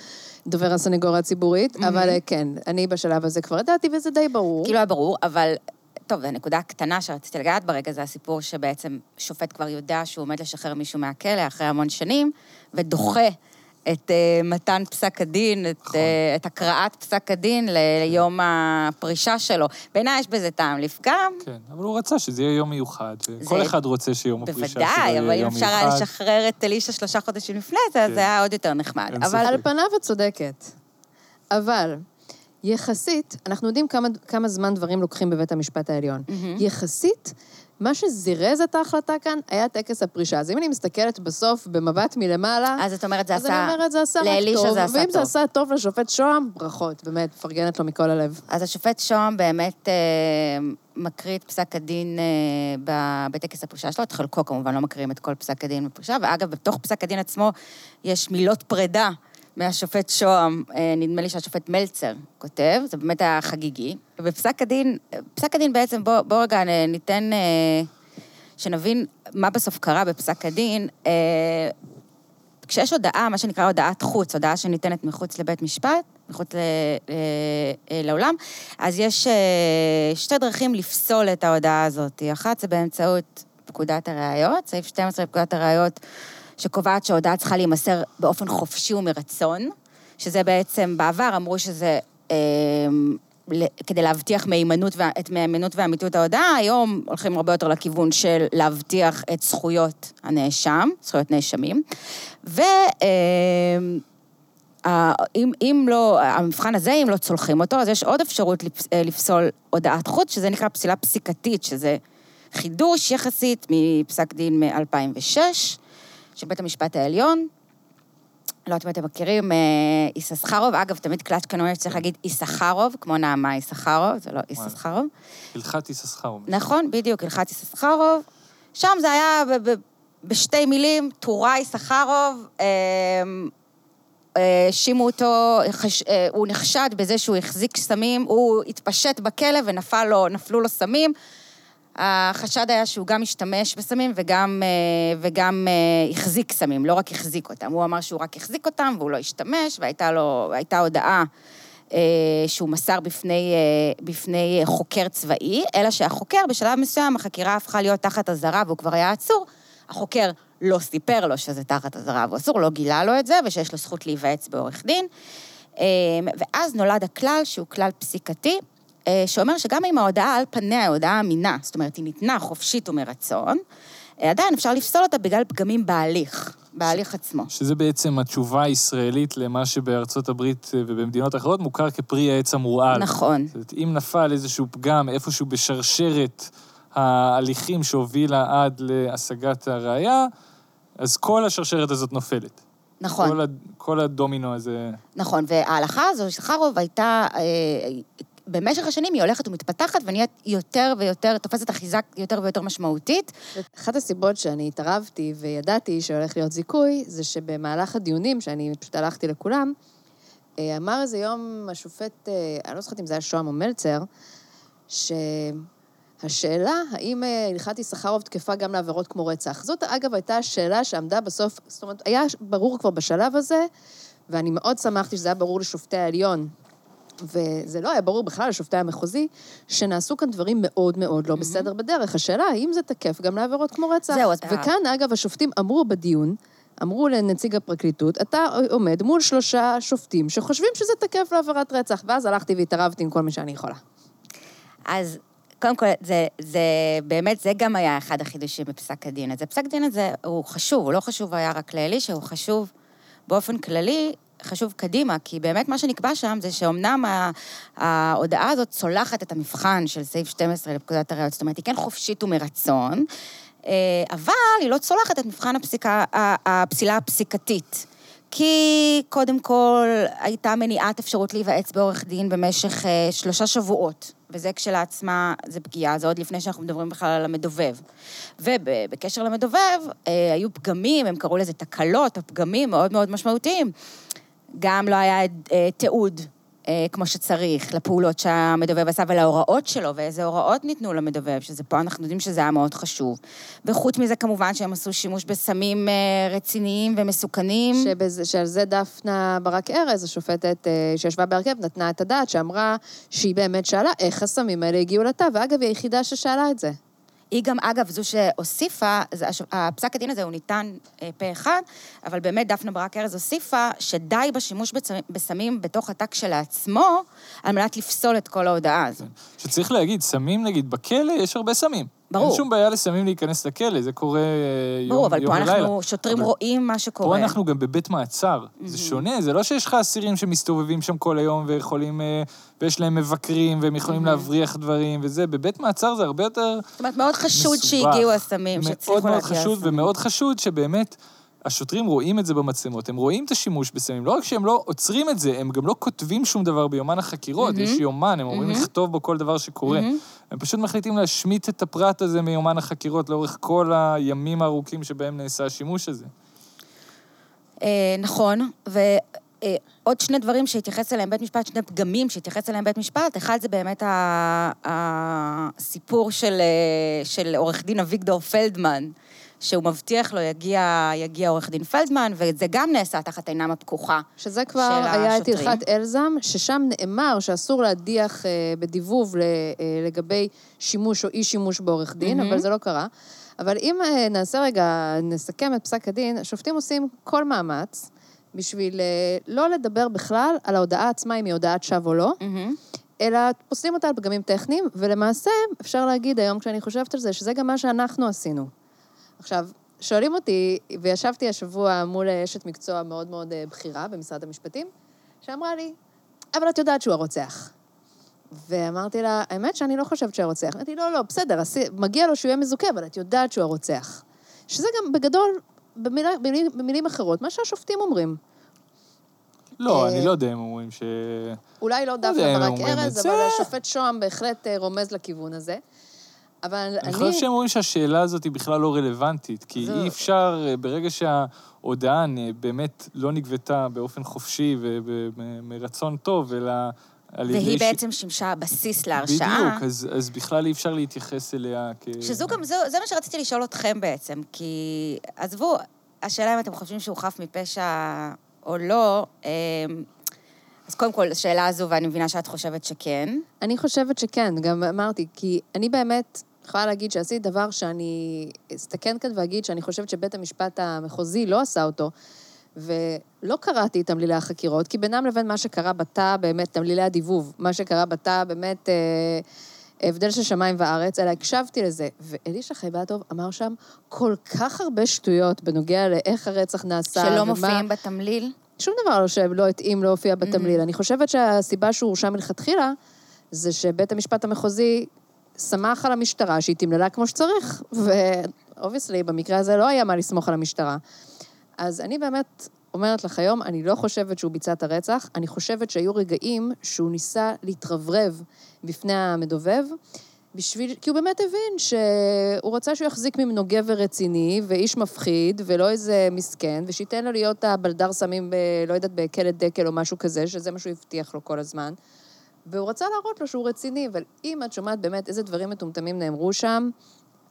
דובר הסנגוריה הציבורית, אבל אה, כן, אני בשלב הזה כבר ידעתי, וזה די ברור. כאילו היה ברור, אבל... טוב, הנקודה הקטנה שרציתי לגעת ברגע זה הסיפור שבעצם שופט כבר יודע שהוא עומד לשחרר מישהו מהכלא אחרי המון שנים, ודוחה את uh, מתן פסק הדין, את, uh, את הקראת פסק הדין ליום הפרישה שלו. בעיניי יש בזה טעם לפגם, כן, אבל הוא רצה שזה יהיה יום מיוחד, זה- אחד רוצה שיום הפרישה שלו בוודאי, יהיה אבל אם יום אפשר היה מיוחד. לשחרר את אלישע שלושה חודשים לפני זה, אז כן. זה היה עוד יותר נחמד. אבל. על פניו את צודקת. אבל יחסית, אנחנו יודעים כמה, כמה זמן דברים לוקחים בבית המשפט העליון. יחסית, מה שזירז את ההחלטה כאן היה טקס הפרישה. אז אם אני מסתכלת בסוף במבט מלמעלה, אז את אומרת, זה אז עשה... אני אומרת, זה עשה רק טוב. זה עשה ואם זה טוב. עשה טוב לשופט שוהם, ברכות, באמת, מפרגנת לו מכל הלב. אז השופט שוהם באמת אה, מקריא את פסק הדין אה, ב- בטקס הפרישה שלו, את חלקו כמובן, לא מקריאים את כל פסק הדין בפרישה, ואגב, בתוך פסק הדין עצמו יש מילות פרידה מהשופט שוהם, אה, נדמה לי שהשופט מלצר כותב, זה באמת היה חגיגי. ובפסק הדין, פסק הדין בעצם, בואו בוא רגע ניתן, אה, שנבין מה בסוף קרה בפסק הדין. אה, כשיש הודעה, מה שנקרא הודעת חוץ, הודעה שניתנת מחוץ לבית משפט, מחוץ ל, לעולם, אז יש שתי דרכים לפסול את ההודעה הזאת. אחת זה באמצעות פקודת הראיות, סעיף 12 לפקודת הראיות, שקובעת שההודעה צריכה להימסר באופן חופשי ומרצון, שזה בעצם, בעבר אמרו שזה... אה, כדי להבטיח מהימנות, את מהימנות ואמיתות ההודעה, היום הולכים הרבה יותר לכיוון של להבטיח את זכויות הנאשם, זכויות נאשמים. ו... אה, אם, לא, המבחן הזה, אם לא צולחים אותו, אז יש עוד אפשרות אה, לפסול הודעת חוץ, שזה נקרא פסילה פסיקתית, שזה חידוש יחסית מפסק דין מ-2006, של בית המשפט העליון. לא יודעת אם אתם מכירים, אה, יששכרוב, אגב, תמיד קלצ'קה אומר שצריך להגיד יששכרוב, כמו נעמה יששכרוב, זה לא יששכרוב. הלכת יששכר. נכון, בדיוק, הלכת יששכרוב. שם זה היה בשתי מילים, טוראי יששכרוב, אה, אה, האשימו אותו, חש- אה, הוא נחשד בזה שהוא החזיק סמים, הוא התפשט בכלא ונפלו לו, נפלו לו סמים. החשד היה שהוא גם השתמש בסמים וגם, אה, וגם אה, החזיק סמים, לא רק החזיק אותם. הוא אמר שהוא רק החזיק אותם והוא לא השתמש, והייתה לו, הודעה אה, שהוא מסר בפני, בפני חוקר צבאי, אלא שהחוקר, בשלב מסוים, החקירה הפכה להיות תחת אזהרה והוא כבר היה עצור. החוקר לא סיפר לו שזה תחת אזהרה והוא אסור, לא גילה לו את זה, ושיש לו זכות להיוועץ בעורך דין. ואז נולד הכלל, שהוא כלל פסיקתי, שאומר שגם אם ההודעה על פניה היא הודעה אמינה, זאת אומרת, היא ניתנה חופשית ומרצון, אה, עדיין אפשר לפסול אותה בגלל פגמים בהליך, בהליך עצמו. שזה בעצם התשובה הישראלית למה שבארצות הברית אה, ובמדינות אחרות מוכר כפרי העץ המורעל. נכון. זאת אומרת, אם נפל איזשהו פגם איפשהו בשרשרת ההליכים שהובילה עד להשגת הראייה, אז כל השרשרת הזאת נופלת. נכון. כל, ה, כל הדומינו הזה... נכון, וההלכה הזו, שחרוב הייתה, אה, במשך השנים היא הולכת ומתפתחת ונהיית יותר ויותר, תופסת אחיזה יותר ויותר משמעותית. אחת הסיבות שאני התערבתי וידעתי שהולך להיות זיכוי, זה שבמהלך הדיונים, שאני פשוט הלכתי לכולם, אה, אמר איזה יום השופט, אה, אני לא זוכרת אם זה היה שוהם או מלצר, שהשאלה, האם אה, הלכת יששכרוב תקפה גם לעבירות כמו רצח? זאת, אגב, הייתה השאלה שעמדה בסוף, זאת אומרת, היה ברור כבר בשלב הזה, ואני מאוד שמחתי שזה היה ברור לשופטי העליון, וזה לא היה ברור בכלל לשופטי המחוזי, שנעשו כאן דברים מאוד מאוד לא בסדר בדרך. השאלה, האם זה תקף גם לעבירות כמו רצח? זהו, אז- וכאן, אגב, השופטים אמרו בדיון, אמרו לנציג הפרקליטות, אתה עומד מול שלושה שופטים שחושבים שזה תקף לעבירת רצח, ואז הלכתי והתערבתי עם כל מי שאני יכולה. אז קודם כל, זה, זה באמת, זה גם היה אחד החידושים בפסק הדין הזה. פסק הדין הזה הוא חשוב, הוא לא חשוב היה רק לאלישע, הוא חשוב באופן כללי, חשוב קדימה, כי באמת מה שנקבע שם זה שאומנם ההודעה הזאת צולחת את המבחן של סעיף 12 לפקודת הראיות, זאת אומרת, היא כן חופשית ומרצון, אה, אבל היא לא צולחת את מבחן הפסיקה, הפסילה הפסיקתית. כי קודם כל הייתה מניעת אפשרות להיוועץ בעורך דין במשך אה, שלושה שבועות, וזה כשלעצמה, זה פגיעה, זה עוד לפני שאנחנו מדברים בכלל על המדובב. ובקשר למדובב, אה, היו פגמים, הם קראו לזה תקלות או פגמים מאוד מאוד משמעותיים. גם לא היה אה, תיעוד אה, כמו שצריך לפעולות שהמדובב עשה ולהוראות שלו, ואיזה הוראות ניתנו למדובב, שזה פה אנחנו יודעים שזה היה מאוד חשוב. וחוץ מזה, כמובן שהם עשו שימוש בסמים אה, רציניים ומסוכנים. שבזה, שעל זה דפנה ברק ארז, השופטת אה, שישבה בהרכב, נתנה את הדעת, שאמרה שהיא באמת שאלה איך הסמים האלה הגיעו לתא, ואגב, היא היחידה ששאלה את זה. היא גם, אגב, זו שהוסיפה, הפסק הדין הזה הוא ניתן אה, פה אחד, אבל באמת דפנה ברק ארז הוסיפה שדי בשימוש בסמים בתוך התא כשלעצמו, על מנת לפסול את כל ההודעה הזו. שצריך להגיד, סמים נגיד, בכלא יש הרבה סמים. ברור. אין שום בעיה לסמים להיכנס לכלא, זה קורה אה, יום, ברור, אבל פה ולילה. אנחנו, שוטרים אבל רואים מה שקורה. פה אנחנו גם בבית מעצר. זה שונה, זה לא שיש לך אסירים שמסתובבים שם כל היום ויכולים, אה, ויש להם מבקרים, והם יכולים להבריח דברים וזה. בבית מעצר זה הרבה יותר זאת אומרת, מאוד חשוד מסובך. שהגיעו הסמים, שהצליחו מאוד מאוד להגיע חשוד, הסמים. ומאוד חשוד שבאמת השוטרים רואים את זה במצלמות, הם רואים את השימוש בסמים. לא רק שהם לא עוצרים את זה, הם גם לא כותבים שום דבר ביומן החקירות, יש יומן, הם אומרים לכתוב בו כל דבר שקורה. הם פשוט מחליטים להשמיט את הפרט הזה מיומן החקירות לאורך כל הימים הארוכים שבהם נעשה השימוש הזה. אה, נכון, ועוד שני דברים שהתייחס אליהם בית משפט, שני פגמים שהתייחס אליהם בית משפט, אחד זה באמת הסיפור אה, של עורך דין אביגדור פלדמן, שהוא מבטיח לו יגיע, יגיע עורך דין פלדמן, וזה גם נעשה תחת עינם הפקוחה. שזה כבר של היה את השוטרים. הלכת אלזם, ששם נאמר שאסור להדיח אה, בדיבוב ל- אה, לגבי שימוש או אי-שימוש בעורך דין, אבל זה לא קרה. אבל אם אה, נעשה רגע, נסכם את פסק הדין, השופטים עושים כל מאמץ בשביל אה, לא לדבר בכלל על ההודעה עצמה, אם היא הודעת שווא או לא, אלא פוסלים אותה על פגמים טכניים, ולמעשה, אפשר להגיד היום, כשאני חושבת על זה, שזה גם מה שאנחנו עשינו. עכשיו, שואלים אותי, וישבתי השבוע מול אשת מקצוע מאוד מאוד אה, בכירה במשרד המשפטים, שאמרה לי, אבל את יודעת שהוא הרוצח. ואמרתי לה, האמת שאני לא חושבת שהוא הרוצח. אמרתי, לא, לא, בסדר, מגיע לו שהוא יהיה מזוכה, אבל את יודעת שהוא הרוצח. שזה גם בגדול, במילה, במילים, במילים אחרות, מה שהשופטים אומרים. לא, אה, אני לא יודע אם אומרים ש... אולי לא יודע דווקא ברק ארז. אבל השופט שוהם בהחלט אה, רומז לכיוון הזה. אבל אני חושב שהם אומרים שהשאלה הזאת היא בכלל לא רלוונטית, כי זו- אי אפשר, אה, ברגע שההודעה באמת לא נגבתה באופן חופשי ומרצון טוב, אלא. והיא ש- בעצם שימשה בסיס להרשעה. בדיוק, אז, אז בכלל אי אפשר להתייחס אליה כ... שזו גם, זו, זה מה שרציתי לשאול אתכם בעצם, כי עזבו, השאלה אם אתם חושבים שהוא חף מפשע או לא, אמ, אז קודם כל, השאלה הזו, ואני מבינה שאת חושבת שכן. אני חושבת שכן, גם אמרתי, כי אני באמת יכולה להגיד שעשיתי דבר שאני אסתכן כאן ואגיד שאני חושבת שבית המשפט המחוזי לא עשה אותו, ולא קראתי את תמלילי החקירות, כי בינם לבין מה שקרה בתא, באמת, תמלילי הדיבוב, מה שקרה בתא, באמת, אה, הבדל של שמיים וארץ, אלא הקשבתי לזה. ואלישע חייבטוב אמר שם כל כך הרבה שטויות בנוגע לאיך הרצח נעשה, שלא ומה- מופיעים בתמליל. שום דבר לא שלא התאים להופיע בתמליל. אני חושבת שהסיבה שהוא הורשע מלכתחילה, זה שבית המשפט המחוזי סמך על המשטרה שהיא תמללה כמו שצריך, ו obviously, במקרה הזה לא היה מה לסמוך על המשטרה. אז אני באמת אומרת לך היום, אני לא חושבת שהוא ביצע את הרצח, אני חושבת שהיו רגעים שהוא ניסה להתרברב בפני המדובב, בשביל, כי הוא באמת הבין שהוא רצה שהוא יחזיק ממנו גבר רציני ואיש מפחיד, ולא איזה מסכן, ושייתן לו להיות הבלדר סמים, ב, לא יודעת, בכלא דקל או משהו כזה, שזה מה שהוא הבטיח לו כל הזמן. והוא רצה להראות לו שהוא רציני, אבל אם את שומעת באמת איזה דברים מטומטמים נאמרו שם,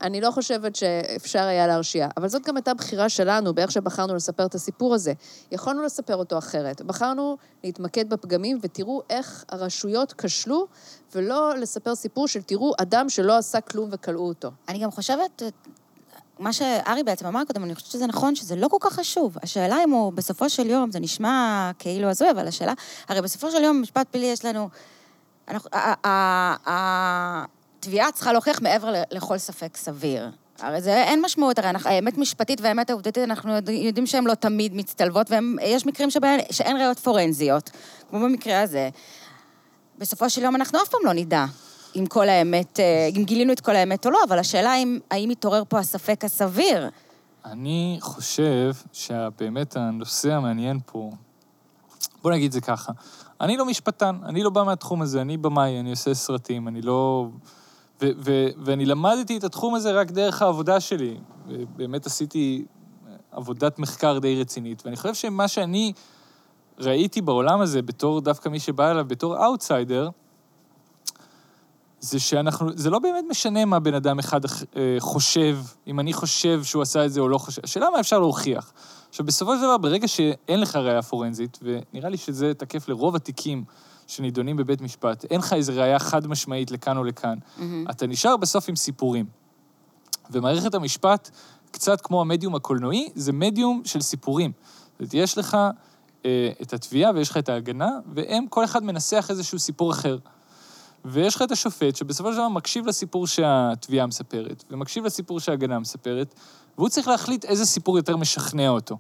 אני לא חושבת שאפשר היה להרשיע. אבל זאת גם הייתה בחירה שלנו, באיך שבחרנו לספר את הסיפור הזה. יכולנו לספר אותו אחרת. בחרנו להתמקד בפגמים, ותראו איך הרשויות כשלו, ולא לספר סיפור של תראו אדם שלא עשה כלום וכלאו אותו. אני גם חושבת, מה שארי בעצם אמר קודם, אני חושבת שזה נכון, שזה לא כל כך חשוב. השאלה אם הוא בסופו של יום, זה נשמע כאילו הזוי, אבל השאלה, הרי בסופו של יום, במשפט פלילי יש לנו... התביעה צריכה להוכיח מעבר לכל ספק סביר. הרי זה אין משמעות, הרי אנחנו, האמת משפטית והאמת העובדתית, אנחנו יודע- יודעים שהן לא תמיד מצטלבות, ויש מקרים שבהם, שאין ראיות פורנזיות, כמו במקרה הזה. בסופו של יום אנחנו אף פעם לא נדע אם כל האמת, אה, אם גילינו את כל האמת או לא, אבל השאלה אם, האם מתעורר פה הספק הסביר. אני חושב שבאמת הנושא המעניין פה, בוא נגיד זה ככה, אני לא משפטן, אני לא בא מהתחום הזה, אני במאי, אני עושה סרטים, אני לא... ו- ו- ואני למדתי את התחום הזה רק דרך העבודה שלי. באמת עשיתי עבודת מחקר די רצינית, ואני חושב שמה שאני ראיתי בעולם הזה, בתור דווקא מי שבא אליו בתור אאוטסיידר, זה שאנחנו, זה לא באמת משנה מה בן אדם אחד אה, חושב, אם אני חושב שהוא עשה את זה או לא חושב. השאלה מה אפשר להוכיח. עכשיו, בסופו של דבר, ברגע שאין לך ראייה פורנזית, ונראה לי שזה תקף לרוב התיקים שנידונים בבית משפט, אין לך איזו ראייה חד משמעית לכאן או לכאן, אתה נשאר בסוף עם סיפורים. ומערכת המשפט, קצת כמו המדיום הקולנועי, זה מדיום של סיפורים. זאת אומרת, יש לך אה, את התביעה ויש לך את ההגנה, והם, כל אחד מנסח איזשהו סיפור אחר. ויש לך את השופט שבסופו של דבר מקשיב לסיפור שהתביעה מספרת, ומקשיב לסיפור שההגנה מספרת, והוא צריך להחליט איזה סיפור יותר משכנע אותו.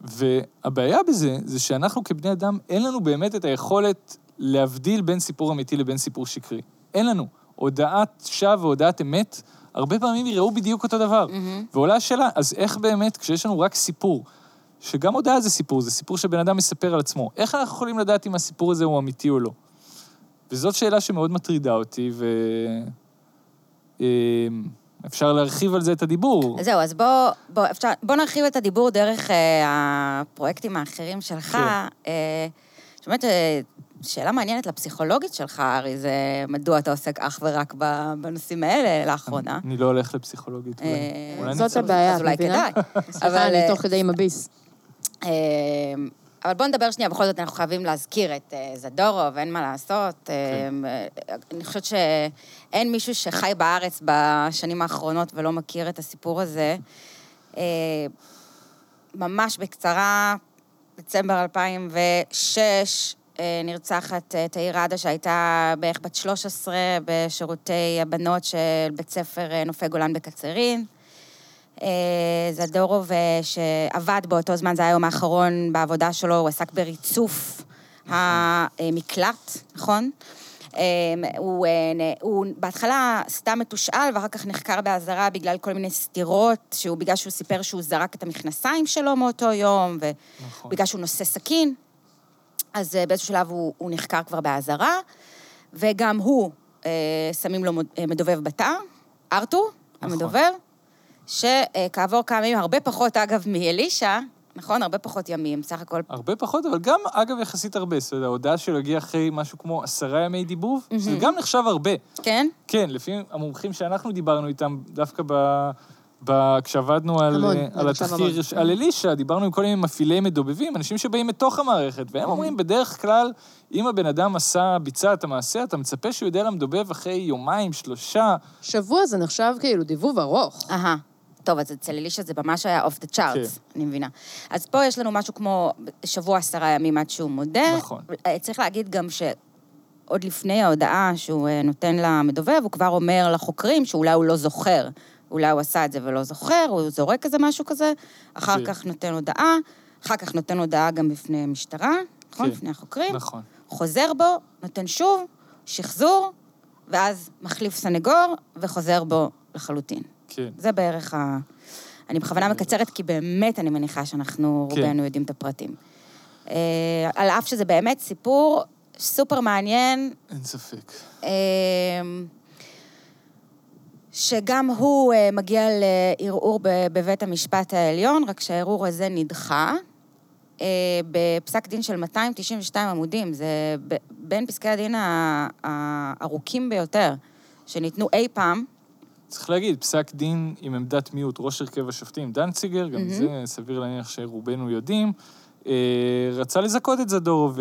והבעיה בזה, זה שאנחנו כבני אדם, אין לנו באמת את היכולת להבדיל בין סיפור אמיתי לבין סיפור שקרי. אין לנו. הודעת שווא והודעת אמת, הרבה פעמים יראו בדיוק אותו דבר. ועולה השאלה, אז איך באמת, כשיש לנו רק סיפור, שגם הודעה זה סיפור, זה סיפור שבן אדם מספר על עצמו, איך אנחנו יכולים לדעת אם הסיפור הזה הוא אמיתי או לא? וזאת שאלה שמאוד מטרידה אותי, ו... אמ, אפשר להרחיב על זה את הדיבור. אז זהו, אז בוא, בוא, אפשר, בוא נרחיב את הדיבור דרך אה, הפרויקטים האחרים שלך. כן. אה, שבאמת, אה, שאלה מעניינת לפסיכולוגית שלך, ארי, זה מדוע אתה עוסק אך ורק ב- בנושאים האלה לאחרונה. אני לא הולך לפסיכולוגית. אולי- אה, אולי זאת נצא- הבעיה, אז אולי? כדאי. סליחה, אני אה, תוך כדי עם הביס. אבל בואו נדבר שנייה, בכל זאת אנחנו חייבים להזכיר את אה, זדורוב, אין מה לעשות. כן. אה, אני חושבת שאין מישהו שחי בארץ בשנים האחרונות ולא מכיר את הסיפור הזה. אה, ממש בקצרה, דצמבר 2006, אה, נרצחת תאיר ראדה, שהייתה בערך בת 13 בשירותי הבנות של בית ספר נופי גולן בקצרין. אה, זדורוב, אה, שעבד באותו זמן, זה היום האחרון בעבודה שלו, הוא עסק בריצוף המקלט, נכון? אה, הוא, הוא בהתחלה סתם מתושאל, ואחר כך נחקר באזהרה בגלל כל מיני סתירות, שהוא, בגלל שהוא סיפר שהוא זרק את המכנסיים שלו מאותו יום, נכון. ובגלל שהוא נושא סכין. אז באיזשהו שלב הוא, הוא נחקר כבר באזהרה, וגם הוא, אה, שמים לו מדובב בתא, ארתור, נכון. המדובב, שכעבור כמה ימים, הרבה פחות, אגב, מאלישע, נכון? הרבה פחות ימים, סך הכל. הרבה פחות, אבל גם, אגב, יחסית הרבה. זאת אומרת, ההודעה שלו הגיעה אחרי משהו כמו עשרה ימי דיבוב, שזה גם נחשב הרבה. כן? כן, לפי המומחים שאנחנו דיברנו איתם, דווקא ב... ב... כשעבדנו על, המון, אה, על התחקיר. ש- על אלישע, דיברנו עם כל מיני מפעילי מדובבים, אנשים שבאים מתוך המערכת, והם אומרים, בדרך כלל, אם הבן אדם עשה, ביצע את המעשה, אתה מצפה שהוא יודע למדובב אחרי יומיים, שלושה. שבוע זה נחשב כאילו דיבוב ארוך. אהה. טוב, אז אצל אלישע זה ממש היה אוף דה צ'ארטס. אני מבינה. אז פה יש לנו משהו כמו שבוע עשרה ימים עד שהוא מודה. נכון. אה, צריך להגיד גם שעוד לפני ההודעה שהוא אה, נותן למדובב, הוא כבר אומר לחוקרים שאולי הוא לא זוכר. אולי הוא עשה את זה ולא זוכר, הוא זורק איזה משהו כזה, אחר כן. כך נותן הודעה, אחר כך נותן הודעה גם בפני משטרה, נכון? כן. בפני החוקרים. נכון. חוזר בו, נותן שוב, שחזור, ואז מחליף סנגור וחוזר בו לחלוטין. כן. זה בערך ה... אני בכוונה מקצרת, כי באמת אני מניחה שאנחנו כן. רובנו יודעים את הפרטים. אה, על אף שזה באמת סיפור סופר מעניין, אין ספק. אה, שגם הוא אה, מגיע לערעור בבית המשפט העליון, רק שהערעור הזה נדחה. אה, בפסק דין של 292 עמודים, זה בין פסקי הדין הארוכים ביותר שניתנו אי פעם. צריך להגיד, פסק דין עם עמדת מיעוט, ראש הרכב השופטים דנציגר, גם מהמם. זה סביר להניח שרובנו יודעים, אה, רצה לזכות את זדורוב,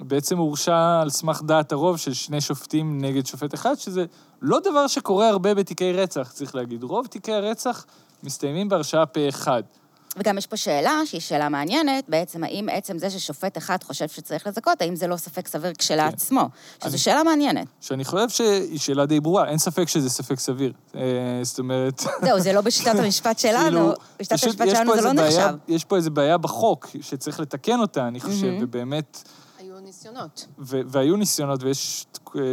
ובעצם הורשע על סמך דעת הרוב של שני שופטים נגד שופט אחד, שזה לא דבר שקורה הרבה בתיקי רצח, צריך להגיד. רוב תיקי הרצח מסתיימים בהרשעה פה אחד. וגם יש פה שאלה, שהיא שאלה מעניינת, בעצם האם עצם זה ששופט אחד חושב שצריך לזכות, האם זה לא ספק סביר כשלעצמו? שזו אני- שאלה מעניינת. שאני חושב שהיא שאלה די ברורה, אין ספק שזה ספק סביר. אה, זאת אומרת... זהו, זה לא בשיטת המשפט שלנו, כאילו, בשיטת המשפט יש שלנו פה זה לא בעיה- נחשב. יש פה איזו בעיה בחוק שצריך לתקן אותה, אני חושב, מהמם. ובאמת... היו ניסיונות. ו- והיו ניסיונות, ויש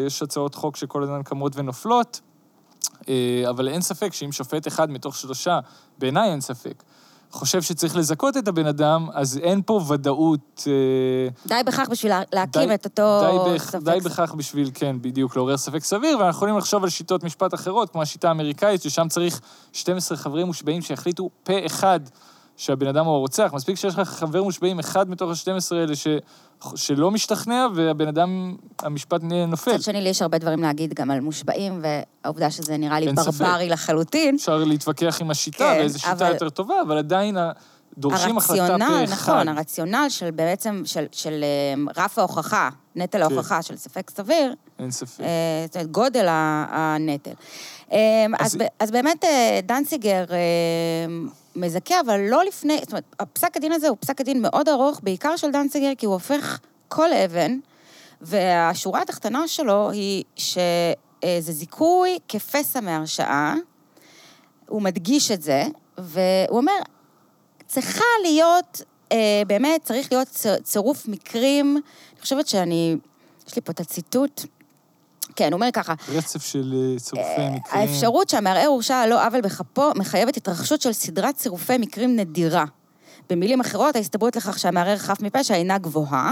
יש הצעות חוק שכל הזמן קמות ונופלות, אה, אבל אין ספק שאם שופט אחד מתוך שלושה, בעיניי אין ספק, חושב שצריך לזכות את הבן אדם, אז אין פה ודאות... אה, די בכך בשביל לה- להקים די- את אותו די, בכ, ספק די בכך בשביל, כן, בדיוק, לעורר ספק סביר, ואנחנו יכולים לחשוב על שיטות משפט אחרות, כמו השיטה האמריקאית, ששם צריך 12 חברים מושבעים שיחליטו פה אחד שהבן אדם הוא הרוצח. מספיק שיש לך חבר מושבעים אחד מתוך ה-12 האלה ש, שלא משתכנע, והבן אדם, המשפט נופל. מצד שני, לי יש הרבה דברים להגיד גם על מושבעים, והעובדה שזה נראה לי ספק. ברברי לחלוטין. אפשר להתווכח עם השיטה, כן, ואיזו שיטה אבל- יותר טובה, אבל עדיין דורשים החלטה פה הרציונל, אחד. נכון, הרציונל של בעצם, של, של אה, רף ההוכחה, נטל כן. ההוכחה של ספק סביר, אין ספק. אה, זאת אומרת, גודל הנטל. אה, אז, אז- אז באמת אה, דנציגר אה, מזכה, אבל לא לפני, זאת אומרת, הפסק הדין הזה הוא פסק הדין מאוד ארוך, בעיקר של דנציגר, כי הוא הופך כל אבן, והשורה התחתונה שלו היא שזה זיכוי כפסע מהרשעה, הוא מדגיש את זה, והוא אומר, צריכה להיות, אה, באמת, צריך להיות צירוף מקרים, אני חושבת שאני, יש לי פה את הציטוט, כן, הוא אומר ככה, רצף של אה, צירופי מקרים. האפשרות שהמערער הורשע על לא עוול בכפו מחייבת התרחשות של סדרת צירופי מקרים נדירה. במילים אחרות, ההסתברות לכך שהמערער חף מפשע אינה גבוהה,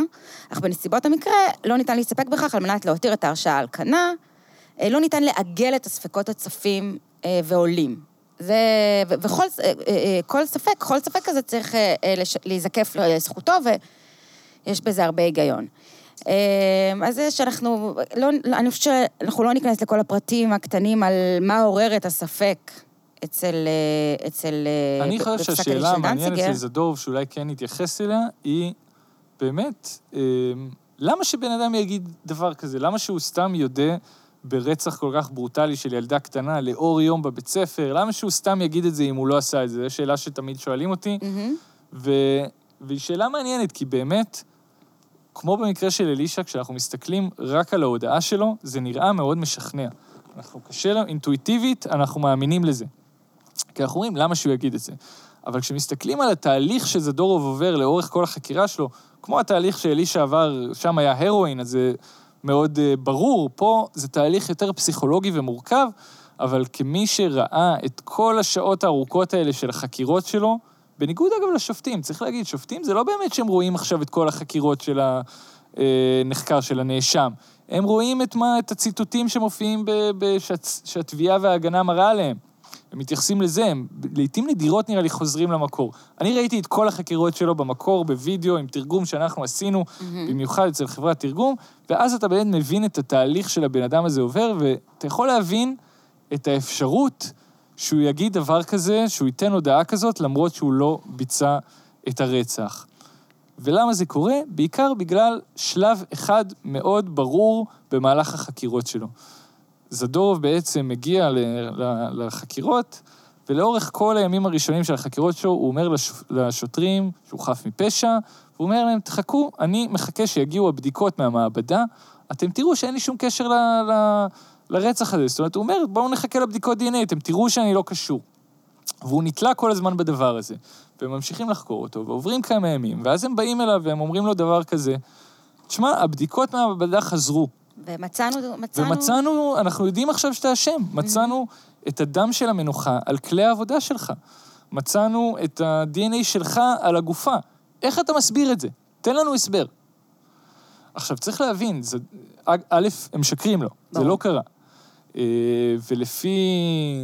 אך בנסיבות המקרה לא ניתן להסתפק בכך על מנת להותיר את ההרשעה על כנה, אה, לא ניתן לעגל את הספקות הצפים אה, ועולים. זה, ו- וכל אה, אה, כל ספק, כל ספק כזה צריך אה, אה, לש- להיזקף לזכותו, ויש בזה הרבה היגיון. אה, אז זה שאנחנו, לא, אני חושבת שאנחנו לא ניכנס לכל הפרטים הקטנים על מה עורר את הספק אצל, אה, אצל, אה, אני חושב שהשאלה של המעניינת דנציגר. לזדורוב, שאולי כן נתייחס אליה, היא באמת, אה, למה שבן אדם יגיד דבר כזה? למה שהוא סתם יודה ברצח כל כך ברוטלי של ילדה קטנה לאור יום בבית ספר? למה שהוא סתם יגיד את זה אם הוא לא עשה את זה? זו שאלה שתמיד שואלים אותי. מהמם. ו... והיא שאלה מעניינת, כי באמת, כמו במקרה של אלישע, כשאנחנו מסתכלים רק על ההודעה שלו, זה נראה מאוד משכנע. אנחנו קשה לנו, אינטואיטיבית, אנחנו מאמינים לזה. כי אנחנו אומרים, למה שהוא יגיד את זה? אבל כשמסתכלים על התהליך שזדורוב עובר לאורך כל החקירה שלו, כמו התהליך שאלישע עבר, שם היה הרואין, אז זה מאוד uh, ברור, פה זה תהליך יותר פסיכולוגי ומורכב, אבל כמי שראה את כל השעות הארוכות האלה של החקירות שלו, בניגוד אגב לשופטים, צריך להגיד, שופטים זה לא באמת שהם רואים עכשיו את כל החקירות של הנחקר, של הנאשם. הם רואים את, מה, את הציטוטים שמופיעים שהתביעה וההגנה מראה עליהם. הם מתייחסים לזה, הם לעיתים נדירות נראה לי חוזרים למקור. אני ראיתי את כל החקירות שלו במקור, בווידאו, עם תרגום שאנחנו עשינו, במיוחד אצל חברת תרגום, ואז אתה באמת מבין את התהליך של הבן אדם הזה עובר, ואתה יכול להבין את האפשרות שהוא יגיד דבר כזה, שהוא ייתן הודעה כזאת, למרות שהוא לא ביצע את הרצח. ולמה זה קורה? בעיקר בגלל שלב אחד מאוד ברור במהלך החקירות שלו. זדורוב בעצם מגיע ל- ל- לחקירות, ולאורך כל הימים הראשונים של החקירות שלו, הוא אומר לש- לשוטרים שהוא חף מפשע, והוא אומר להם, תחכו, אני מחכה שיגיעו הבדיקות מהמעבדה, אתם תראו שאין לי שום קשר ל- ל- לרצח הזה. זאת אומרת, הוא אומר, בואו נחכה לבדיקות דנ"א, אתם תראו שאני לא קשור. והוא נתלה כל הזמן בדבר הזה, והם ממשיכים לחקור אותו, ועוברים כמה ימים, ואז הם באים אליו והם אומרים לו דבר כזה, תשמע, הבדיקות מהמעבדה חזרו, ומצאנו, מצאנו... ומצאנו, אנחנו יודעים עכשיו שאתה אשם, מצאנו את הדם של המנוחה על כלי העבודה שלך. מצאנו את ה-DNA שלך על הגופה. איך אתה מסביר את זה? תן לנו הסבר. עכשיו, צריך להבין, זה, א', הם משקרים לו, זה ברור. לא קרה. אה, ולפי,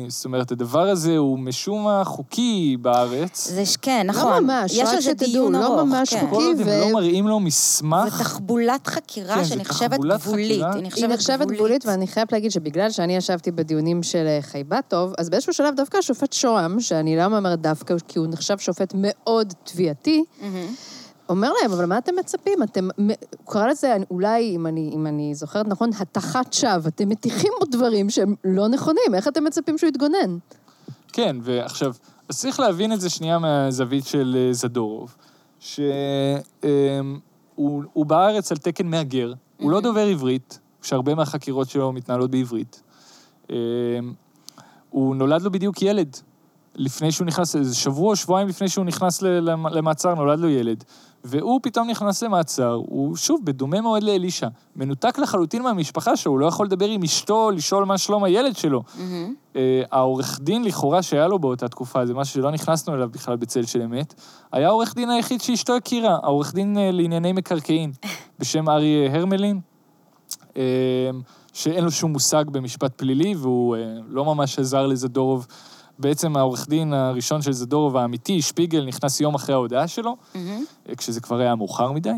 זאת אומרת, הדבר הזה הוא משום מה חוקי בארץ. זה ש... כן, נכון. ממש, יש רק על זה שתדעו, דיון לא ארוך, ממש כן. חוקי. כל עוד הם ו- לא מראים לו מסמך, זו תחבולת חקירה כן, זה שנחשבת תחבולת גבולית. חקירה. היא היא נחשבת נחשבת גבולית, ואני חייבת להגיד שבגלל שאני ישבתי בדיונים של אה, חייבטוב, אז באיזשהו שלב דווקא השופט שוהם, שאני למה אומרת דווקא, כי הוא נחשב שופט מאוד תביעתי, מהמם. אומר להם, אבל מה אתם מצפים? אתם, הוא קרא לזה, אולי, אם אני, אם אני זוכרת נכון, הטחת שווא. אתם מטיחים בו דברים שהם לא נכונים, איך אתם מצפים שהוא יתגונן? כן, ועכשיו, אז צריך להבין את זה שנייה מהזווית של אה, זדורוב, שהוא בארץ על תקן מהגר, הוא לא דובר עברית, שהרבה מהחקירות שלו מתנהלות בעברית. אמ, הוא נולד לו בדיוק ילד. לפני שהוא נכנס, איזה שבוע או שבועיים לפני שהוא נכנס למעצר, נולד לו ילד. והוא פתאום נכנס למעצר, הוא שוב, בדומה מאוד לאלישע, מנותק לחלוטין מהמשפחה שלו, הוא לא יכול לדבר עם אשתו, לשאול מה שלום הילד שלו. מהמם. אה, העורך דין לכאורה שהיה לו באותה תקופה, זה משהו שלא נכנסנו אליו בכלל בצל של אמת, היה העורך דין היחיד שאשתו הכירה, העורך דין אה, לענייני מקרקעין, בשם אריה הרמלין, אה, שאין לו שום מושג במשפט פלילי, והוא לא ממש עזר לזדורוב. בעצם העורך דין הראשון של זדורוב האמיתי, שפיגל, נכנס יום אחרי ההודעה שלו. אה, כשזה כבר היה מאוחר מדי.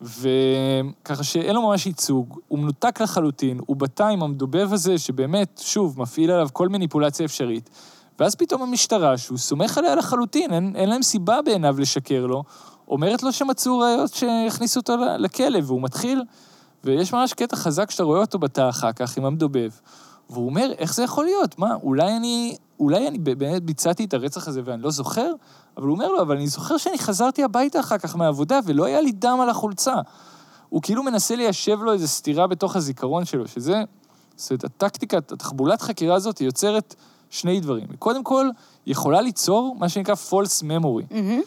וככה שאין לו ממש ייצוג, הוא מנותק לחלוטין, הוא בתא עם המדובב הזה, שבאמת, שוב, מפעיל עליו כל מניפולציה אפשרית. ואז פתאום המשטרה, שהוא סומך עליה לחלוטין, אין, אין להם סיבה בעיניו לשקר לו, אומרת לו שמצאו ראיות שהכניסו אותו לכלא, והוא מתחיל, ויש ממש קטע חזק שאתה רואה אותו בתא אחר כך עם המדובב, והוא אומר, איך זה יכול להיות? מה, אולי אני, אולי אני באמת ביצעתי את הרצח הזה ואני לא זוכר? אבל הוא אומר לו, אבל אני זוכר שאני חזרתי הביתה אחר כך מהעבודה ולא היה לי דם על החולצה. הוא כאילו מנסה ליישב לו איזו סתירה בתוך הזיכרון שלו, שזה, זאת אומרת, הטקטיקה, התחבולת חקירה הזאת, יוצרת שני דברים. קודם כל, יכולה ליצור מה שנקרא false memory. מהמם.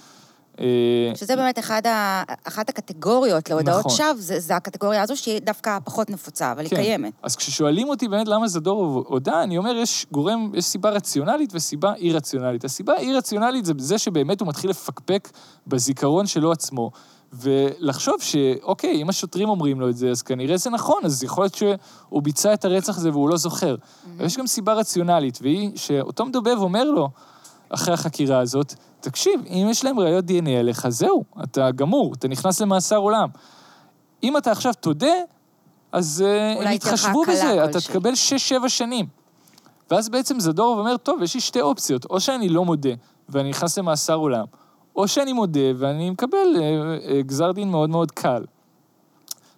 אה, שזה באמת אחד ה... אחת הקטגוריות להודעות נכון. שווא, זה, זה הקטגוריה הזו שהיא דווקא פחות נפוצה, אבל היא כן. קיימת. אז כששואלים אותי באמת למה זדורוב הודה, אני אומר, יש גורם, יש סיבה רציונלית וסיבה אי-רציונלית. הסיבה האי-רציונלית זה זה שבאמת הוא מתחיל לפקפק בזיכרון שלו עצמו, ולחשוב שאוקיי, אם השוטרים אומרים לו את זה, אז כנראה זה נכון, אז יכול להיות שהוא ביצע את הרצח הזה והוא לא זוכר. אבל יש גם סיבה רציונלית, והיא שאותו מדובב אומר לו, אחרי החקירה הזאת, תקשיב, אם יש להם ראיות דנ"א עליך, זהו, אתה גמור, אתה נכנס למאסר עולם. אם אתה עכשיו תודה, אז אה, הם יתחשבו בזה, אתה כלשהי. תקבל 6-7 שנים. ואז בעצם זדורוב אומר, טוב, יש לי שתי אופציות, או שאני לא מודה ואני נכנס למאסר עולם, או שאני מודה ואני מקבל אה, אה, גזר דין מאוד מאוד קל.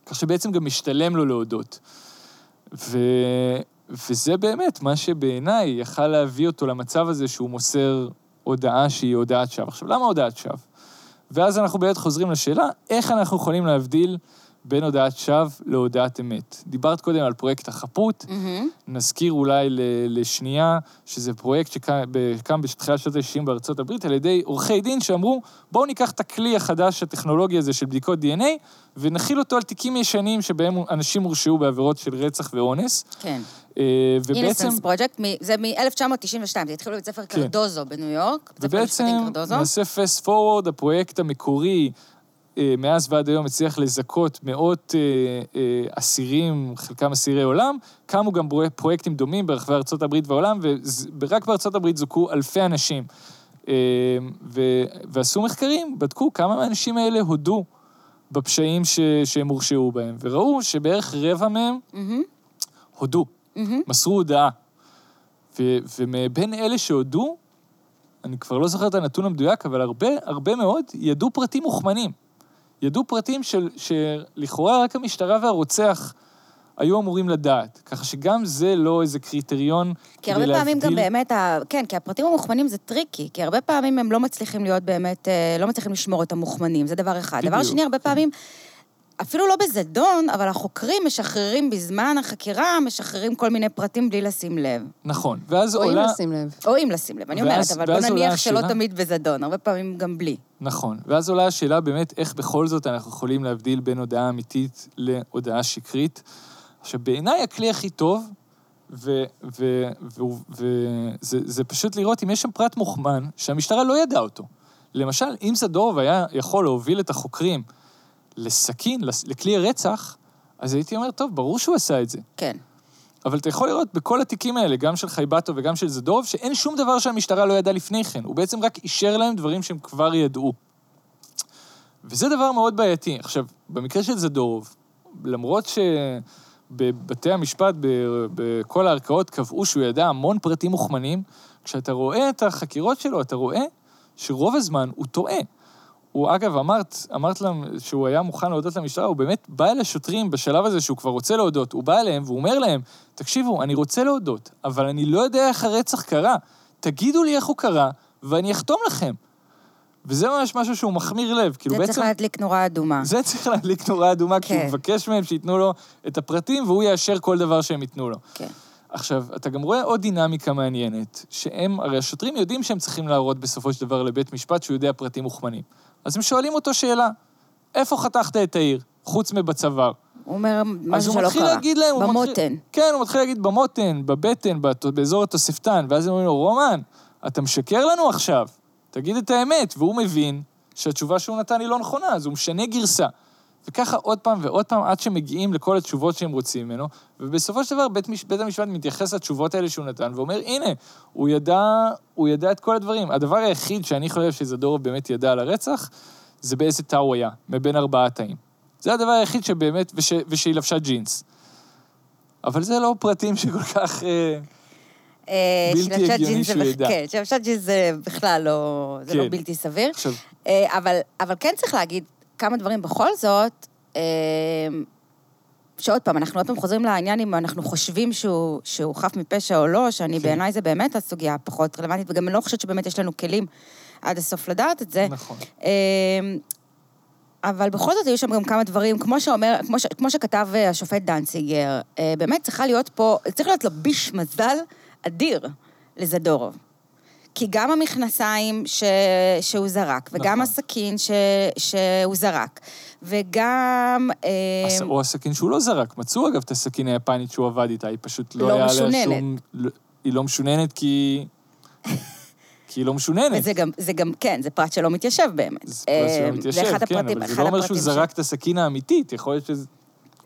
כך שבעצם גם משתלם לו להודות. ו... וזה באמת מה שבעיניי יכל להביא אותו למצב הזה שהוא מוסר הודעה שהיא הודעת שווא. עכשיו, למה הודעת שווא? ואז אנחנו באמת חוזרים לשאלה, איך אנחנו יכולים להבדיל בין הודעת שווא להודעת אמת. דיברת קודם על פרויקט החפות, מהמם. נזכיר אולי לשנייה, שזה פרויקט שקם בתחילת שנות ה-60 בארצות הברית, על ידי עורכי דין שאמרו, בואו ניקח את הכלי החדש הטכנולוגי הזה של בדיקות DNA, ונכיל אותו על תיקים ישנים שבהם אנשים הורשעו בעבירות של רצח ואונס. כן. אה, ובעצם, אינסנס פרויקט, זה מ-1992, זה התחיל בבית ספר כן. קרדוזו בניו יורק. ובעצם. נעשה פסט פורוורד, הפרויקט המקורי, אה, מאז ועד היום הצליח לזכות מאות אה, אסירים, חלקם אסירי עולם, קמו גם פרויק- פרויקטים דומים ברחבי ארצות הברית והעולם, ורק בארצות הברית זוכו אלפי אנשים. ו- ועשו מחקרים, בדקו כמה מהאנשים האלה הודו בפשעים שהם הורשעו בהם, וראו שבערך רבע מהם, מהם, הודו. מסרו הודעה. ו- ומבין אלה שהודו, אני כבר לא זוכר את הנתון המדויק, אבל הרבה, הרבה מאוד ידעו פרטים מוכמנים. ידעו פרטים של, שלכאורה רק המשטרה והרוצח היו אמורים לדעת. ככה שגם זה לא איזה קריטריון כי הרבה פעמים גם באמת, ה... כן, כי הפרטים המוכמנים זה טריקי, כי הרבה פעמים הם לא מצליחים להיות באמת, אה, לא מצליחים לשמור את המוכמנים, זה דבר אחד. דבר בדיוק. שני, הרבה פעמים, אפילו לא בזדון, אבל החוקרים משחררים בזמן החקירה, משחררים כל מיני פרטים בלי לשים לב. נכון. ואז או אם עולה... לשים לב. או אם לשים לב, אני ואז- אומרת, אבל בוא נניח שלא השאלה- תמיד בזדון, הרבה פעמים גם בלי. נכון. ואז עולה השאלה באמת, איך בכל זאת אנחנו יכולים להבדיל בין הודעה אמיתית להודעה שקרית. עכשיו, בעיניי הכלי הכי טוב וזה פשוט לראות אם יש שם פרט מוכמן שהמשטרה לא ידעה אותו. למשל, אם זדורוב היה יכול להוביל את החוקרים לסכין, לכלי הרצח, אז הייתי אומר, טוב, ברור שהוא עשה את זה. כן. אבל אתה יכול לראות בכל התיקים האלה, גם של חייבטו וגם של זדורוב, שאין שום דבר שהמשטרה לא ידעה לפני כן. הוא בעצם רק אישר להם דברים שהם כבר ידעו. וזה דבר מאוד בעייתי. עכשיו, במקרה של זדורוב, למרות שבבתי המשפט, בכל הערכאות, קבעו שהוא ידע המון פרטים מוכמנים, כשאתה רואה את החקירות שלו, אתה רואה שרוב הזמן הוא טועה. הוא, אגב, אמרת, אמרת להם שהוא היה מוכן להודות למשטרה, הוא באמת בא אל השוטרים בשלב הזה שהוא כבר רוצה להודות, הוא בא אליהם והוא אומר להם, תקשיבו, אני רוצה להודות, אבל אני לא יודע איך הרצח קרה. תגידו לי איך הוא קרה, ואני אחתום לכם. וזה ממש משהו שהוא מחמיר לב, כאילו זה בעצם... זה צריך להדליק נורה אדומה. זה צריך להדליק נורה אדומה, כן. כי הוא כן. מבקש מהם שייתנו לו את הפרטים, והוא יאשר כל דבר שהם ייתנו לו. כן. עכשיו, אתה גם רואה עוד דינמיקה מעניינת, שהם, הרי השוטרים יודעים שהם צריכים להראות בסופו של דבר לבית משפט שהוא יודע פרטים מוכמנים. אז הם שואלים אותו שאלה, איפה חתכת את העיר, חוץ מבצוואר? הוא אומר משהו שלא קרה. אז הוא מתחיל להגיד להם... במותן. מתחיל, כן, הוא מתחיל להגיד במותן, בבטן, באזור התוספתן, ואז הם אומרים לו, רומן, אתה משקר לנו עכשיו, תגיד את האמת. והוא מבין שהתשובה שהוא נתן היא לא נכונה, אז הוא משנה גרסה. וככה עוד פעם ועוד פעם, עד שמגיעים לכל התשובות שהם רוצים ממנו, ובסופו של דבר בית, מש... בית המשפט מתייחס לתשובות האלה שהוא נתן, ואומר, הנה, הוא ידע, הוא ידע את כל הדברים. הדבר היחיד שאני חושב שזדורוב באמת ידע על הרצח, זה באיזה תא הוא היה, מבין ארבעה תאים. זה הדבר היחיד שבאמת, וש... ושהיא לבשה ג'ינס. אבל זה לא פרטים שכל כך... אה, אה, בלתי הגיוני שהוא ידע. כן, שלבשה ג'ינס זה בכלל לא, זה לא כן. בלתי סביר. עכשיו... אה, אבל, אבל כן צריך להגיד, כמה דברים בכל זאת, אמ, שעוד פעם, אנחנו עוד פעם חוזרים לעניין אם אנחנו חושבים שהוא, שהוא חף מפשע או לא, שאני כן. בעיניי זה באמת הסוגיה הפחות רלוונטית, וגם אני לא חושבת שבאמת יש לנו כלים עד הסוף לדעת את זה. נכון. אמ, אבל בכל זאת היו שם גם כמה דברים, כמו שאומר, כמו, ש, כמו שכתב אה, השופט דנציגר, אה, באמת צריכה להיות פה, צריך להיות לו ביש מזל אדיר לזדורוב. כי גם המכנסיים ש... שהוא זרק, וגם נכון. הסכין ש... שהוא זרק, וגם... הס... אה, או הסכין שהוא לא זרק. מצאו אגב את הסכין היפנית שהוא עבד איתה, היא פשוט לא, לא היה משוננת. עליה שום... לא, היא לא משוננת כי... כי היא לא משוננת. וזה גם, זה גם, כן, זה פרט שלא מתיישב באמת. זה פרט שלא אה, מתיישב, כן, הפרטים, אבל זה לא אומר שהוא זרק ש... את הסכין האמיתית, יכול להיות שזה...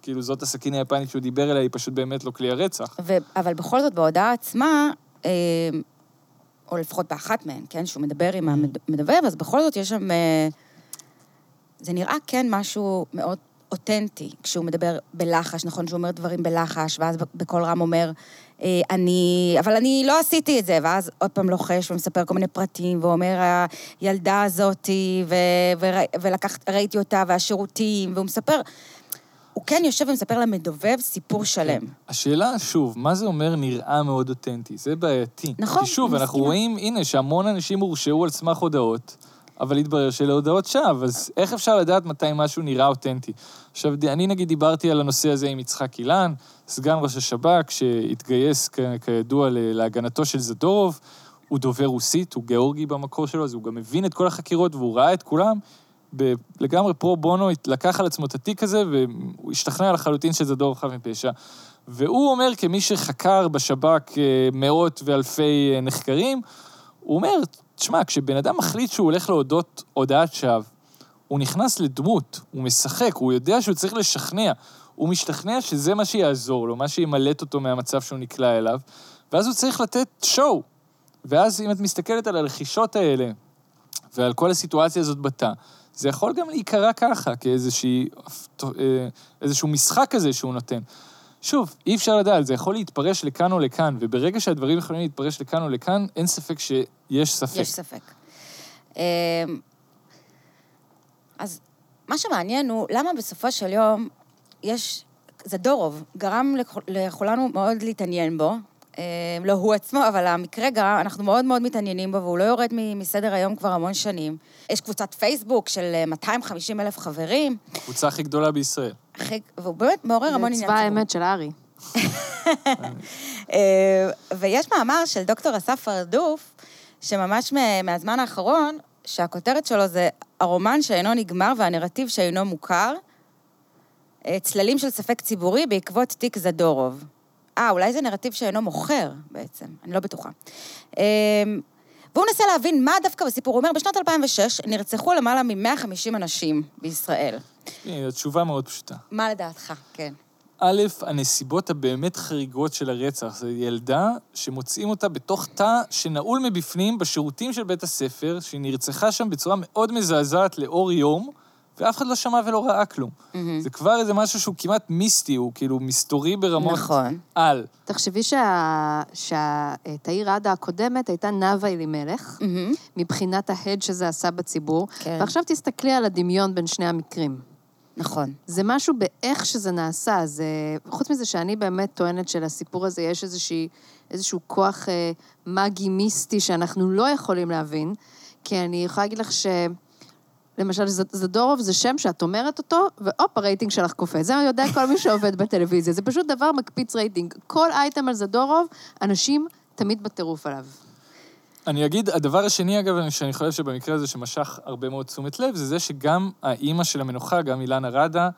כאילו, זאת הסכין היפנית שהוא דיבר עליה, היא פשוט באמת לא כלי הרצח. ו... אבל בכל זאת, בהודעה עצמה, אה, או לפחות באחת מהן, כן, שהוא מדבר עם המדובב, אז בכל זאת יש שם... אה, זה נראה כן משהו מאוד אותנטי, כשהוא מדבר בלחש, נכון שהוא אומר דברים בלחש, ואז בקול רם אומר, אה, אני, אבל אני לא עשיתי את זה, ואז עוד פעם לוחש ומספר כל מיני פרטים, ואומר, הילדה הזאתי, וראיתי אותה, והשירותים, והוא מספר, הוא כן יושב ומספר למדובב סיפור שלם. כן. השאלה, שוב, מה זה אומר נראה מאוד אותנטי? זה בעייתי. נכון, כי שוב, אנחנו רואים, הנה, שהמון אנשים הורשעו על סמך הודעות, אבל התברר שאלה הודעות שווא, אז איך אפשר לדעת מתי משהו נראה אותנטי? עכשיו, אני נגיד דיברתי על הנושא הזה עם יצחק אילן, סגן ראש השב"כ, שהתגייס כידוע להגנתו של זדורוב, הוא דובר רוסית, הוא גיאורגי במקור שלו, אז הוא גם מבין את כל החקירות והוא ראה את כולם. לגמרי פרו בונו לקח על עצמו את התיק הזה, והוא השתכנע לחלוטין שזה דור חף מפשע. והוא אומר, כמי שחקר בשב"כ אה, מאות ואלפי אה, נחקרים, הוא אומר, תשמע, כשבן אדם מחליט שהוא הולך להודות הודעת שווא, הוא נכנס לדמות, הוא משחק, הוא יודע שהוא צריך לשכנע. הוא משתכנע שזה מה שיעזור לו, מה שימלט אותו מהמצב שהוא נקלע אליו, ואז הוא צריך לתת שואו. ואז אם את מסתכלת על הרכישות האלה, ועל כל הסיטואציה הזאת בתא, זה יכול גם להיקרא ככה, כאיזשהו משחק כזה שהוא נותן. שוב, אי אפשר לדעת, זה יכול להתפרש לכאן או לכאן, וברגע שהדברים יכולים להתפרש לכאן או לכאן, אין ספק שיש ספק. יש ספק. אמ, אז מה שמעניין הוא, למה בסופו של יום יש... זה דורוב, גרם לכולנו מאוד להתעניין בו, אה, לא הוא עצמו, אבל המקרה גרם, אנחנו מאוד מאוד מתעניינים בו, והוא לא יורד מסדר היום כבר המון שנים. יש קבוצת פייסבוק של 250 אה, אלף חברים. הקבוצה הכי גדולה בישראל. והוא באמת מעורר המון עניין. זה צבא האמת של ארי. אה, ויש מאמר של דוקטור אסף ארדוף, שממש מהזמן האחרון, שהכותרת שלו זה הרומן שאינו נגמר והנרטיב שאינו מוכר, צללים של ספק ציבורי בעקבות תיק זדורוב. אה, אולי זה נרטיב שאינו מוכר בעצם, אני לא בטוחה. אמ, והוא מנסה להבין מה דווקא בסיפור. הוא אומר, בשנת 2006 נרצחו למעלה מ-150 אנשים בישראל. התשובה מאוד פשוטה. מה לדעתך? כן. א', הנסיבות הבאמת חריגות של הרצח. זו ילדה שמוצאים אותה בתוך תא שנעול מבפנים בשירותים של בית הספר, שהיא נרצחה שם בצורה מאוד מזעזעת לאור יום, ואף אחד לא שמע ולא ראה כלום. זה כבר איזה משהו שהוא כמעט מיסטי, הוא כאילו מסתורי ברמות נכון. על. תחשבי שה- שהתאיר עדה הקודמת הייתה נאוה אלימלך, מהמם. מבחינת ההד שזה עשה בציבור, כן. ועכשיו תסתכלי על הדמיון בין שני המקרים. נכון. זה משהו באיך שזה נעשה, זה... חוץ מזה שאני באמת טוענת שלסיפור הזה יש איזושהי, איזשהו כוח אה, מגי מיסטי שאנחנו לא יכולים להבין, כי אני יכולה להגיד לך ש... למשל, זדורוב זה שם שאת אומרת אותו, והופ, הרייטינג שלך קופץ. זה יודע כל מי שעובד בטלוויזיה. זה פשוט דבר מקפיץ רייטינג. כל אייטם על זדורוב, אנשים תמיד בטירוף עליו. אני אגיד, הדבר השני, אגב, שאני חושב שבמקרה הזה שמשך הרבה מאוד תשומת לב, זה זה שגם האימא של המנוחה, גם אילנה רדה,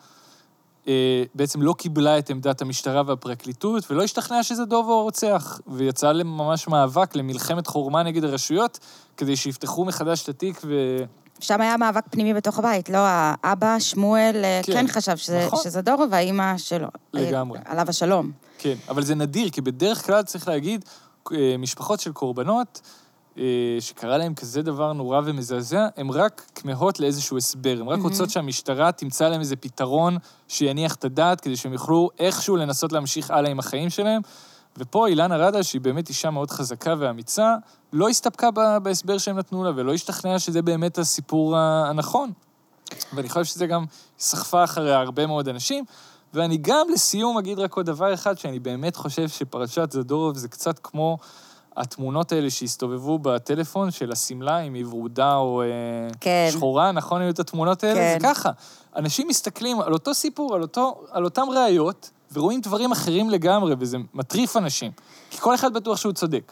אה, בעצם לא קיבלה את עמדת המשטרה והפרקליטות, ולא השתכנעה שזה דובו רוצח, ויצאה לממש מאבק, למלחמת חורמה נגד הרשויות, כדי שיפתחו מחדש את התיק ו... שם היה מאבק פנימי בתוך הבית, לא האבא, שמואל, אה, כן, כן חשב שזה, נכון. שזה דורו, והאימא שלו. לגמרי. אה, עליו השלום. כן, אבל זה נדיר, כי בדרך כלל צריך להגיד, אה, משפחות של קורבנות, שקרה להם כזה דבר נורא ומזעזע, הן רק כמהות לאיזשהו הסבר. הן רק רוצות שהמשטרה תמצא להם איזה פתרון שיניח את הדעת, כדי שהם יוכלו איכשהו לנסות להמשיך הלאה עם החיים שלהם. ופה אילנה רדה, שהיא באמת אישה מאוד חזקה ואמיצה, לא הסתפקה בהסבר שהם נתנו לה, ולא השתכנעה שזה באמת הסיפור הנכון. ואני חושב שזה גם סחפה אחריה הרבה מאוד אנשים. ואני גם לסיום אגיד רק עוד דבר אחד, שאני באמת חושב שפרשת זדורוב זה קצת כמו התמונות האלה שהסתובבו בטלפון של השמלה, אם היא ורודה או אה, כן. שחורה, נכון היו את התמונות האלה? כן. זה ככה. אנשים מסתכלים על אותו סיפור, על, אותו, על אותם ראיות, ורואים דברים אחרים לגמרי, וזה מטריף אנשים. כי כל אחד בטוח שהוא צודק.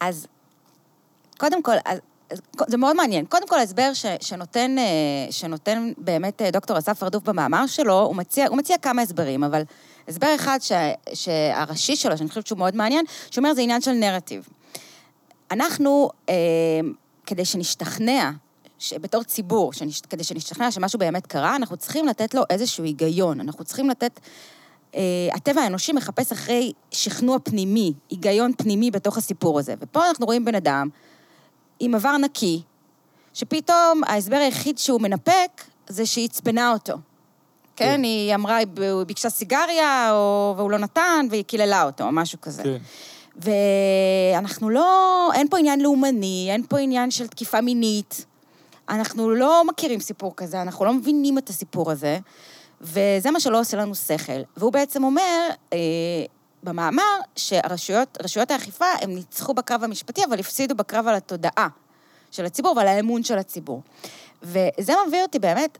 אז קודם כל, אז, זה מאוד מעניין. קודם כל, ההסבר שנותן, אה, שנותן באמת אה, דוקטור אסף הרדוף במאמר שלו, הוא מציע, הוא מציע כמה הסברים, אבל הסבר אחד ש, שהראשי שלו, שאני חושבת שהוא מאוד מעניין, שאומר זה עניין של נרטיב. אנחנו, אה, כדי שנשתכנע, בתור ציבור, שנש, כדי שנשתכנע שמשהו באמת קרה, אנחנו צריכים לתת לו איזשהו היגיון. אנחנו צריכים לתת... אה, הטבע האנושי מחפש אחרי שכנוע פנימי, היגיון פנימי בתוך הסיפור הזה. ופה אנחנו רואים בן אדם עם עבר נקי, שפתאום ההסבר היחיד שהוא מנפק זה שהיא עצבנה אותו. כן, כן. היא אמרה, היא ביקשה סיגריה, או, והוא לא נתן, והיא קיללה אותו, או משהו כזה. כן. ואנחנו לא, אין פה עניין לאומני, אין פה עניין של תקיפה מינית. אנחנו לא מכירים סיפור כזה, אנחנו לא מבינים את הסיפור הזה, וזה מה שלא עושה לנו שכל. והוא בעצם אומר, אה, במאמר, שהרשויות, רשויות האכיפה, הם ניצחו בקרב המשפטי, אבל הפסידו בקרב על התודעה של הציבור ועל האמון של הציבור. וזה מביא אותי באמת,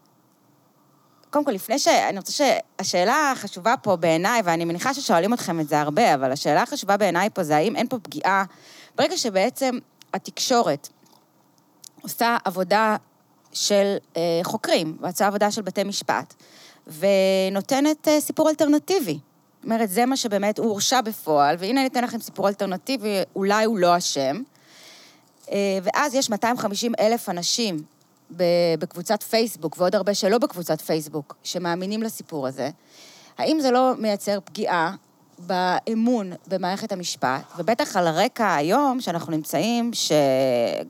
קודם כל, לפני ש... אני רוצה שהשאלה החשובה פה בעיניי, ואני מניחה ששואלים אתכם את זה הרבה, אבל השאלה החשובה בעיניי פה זה האם אין פה פגיעה, ברגע שבעצם התקשורת עושה עבודה של אה, חוקרים, ועושה עבודה של בתי משפט, ונותנת אה, סיפור אלטרנטיבי. זאת אומרת, זה מה שבאמת הוא הורשע בפועל, והנה אני אתן לכם סיפור אלטרנטיבי, אולי הוא לא אשם. אה, ואז יש 250 אלף אנשים בקבוצת פייסבוק, ועוד הרבה שלא בקבוצת פייסבוק, שמאמינים לסיפור הזה. האם זה לא מייצר פגיעה באמון במערכת המשפט, ובטח על הרקע היום שאנחנו נמצאים, שהיום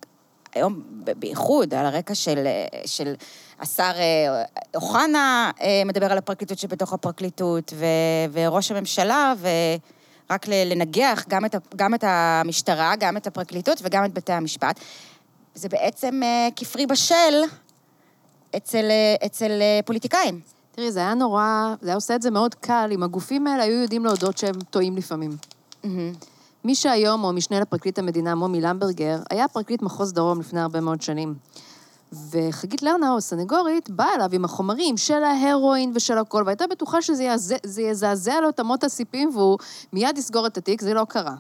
ב- בייחוד על הרקע של, אה, של השר אה, אוחנה אה, מדבר על הפרקליטות שבתוך הפרקליטות, ו, וראש הממשלה, ורק לנגח גם את, גם את המשטרה, גם את הפרקליטות וגם את בתי המשפט. זה בעצם כפרי בשל אצל, אצל פוליטיקאים. תראי, זה היה נורא, זה היה עושה את זה מאוד קל, אם הגופים האלה היו יודעים להודות שהם טועים לפעמים. מי שהיום הוא המשנה לפרקליט המדינה, מומי למברגר, היה פרקליט מחוז דרום לפני הרבה מאוד שנים. וחגית לרנאו, סנגורית, באה אליו עם החומרים של ההרואין ושל הכל, והייתה בטוחה שזה יזעזע לו את אמות הסיפים והוא מיד יסגור את התיק, זה לא קרה.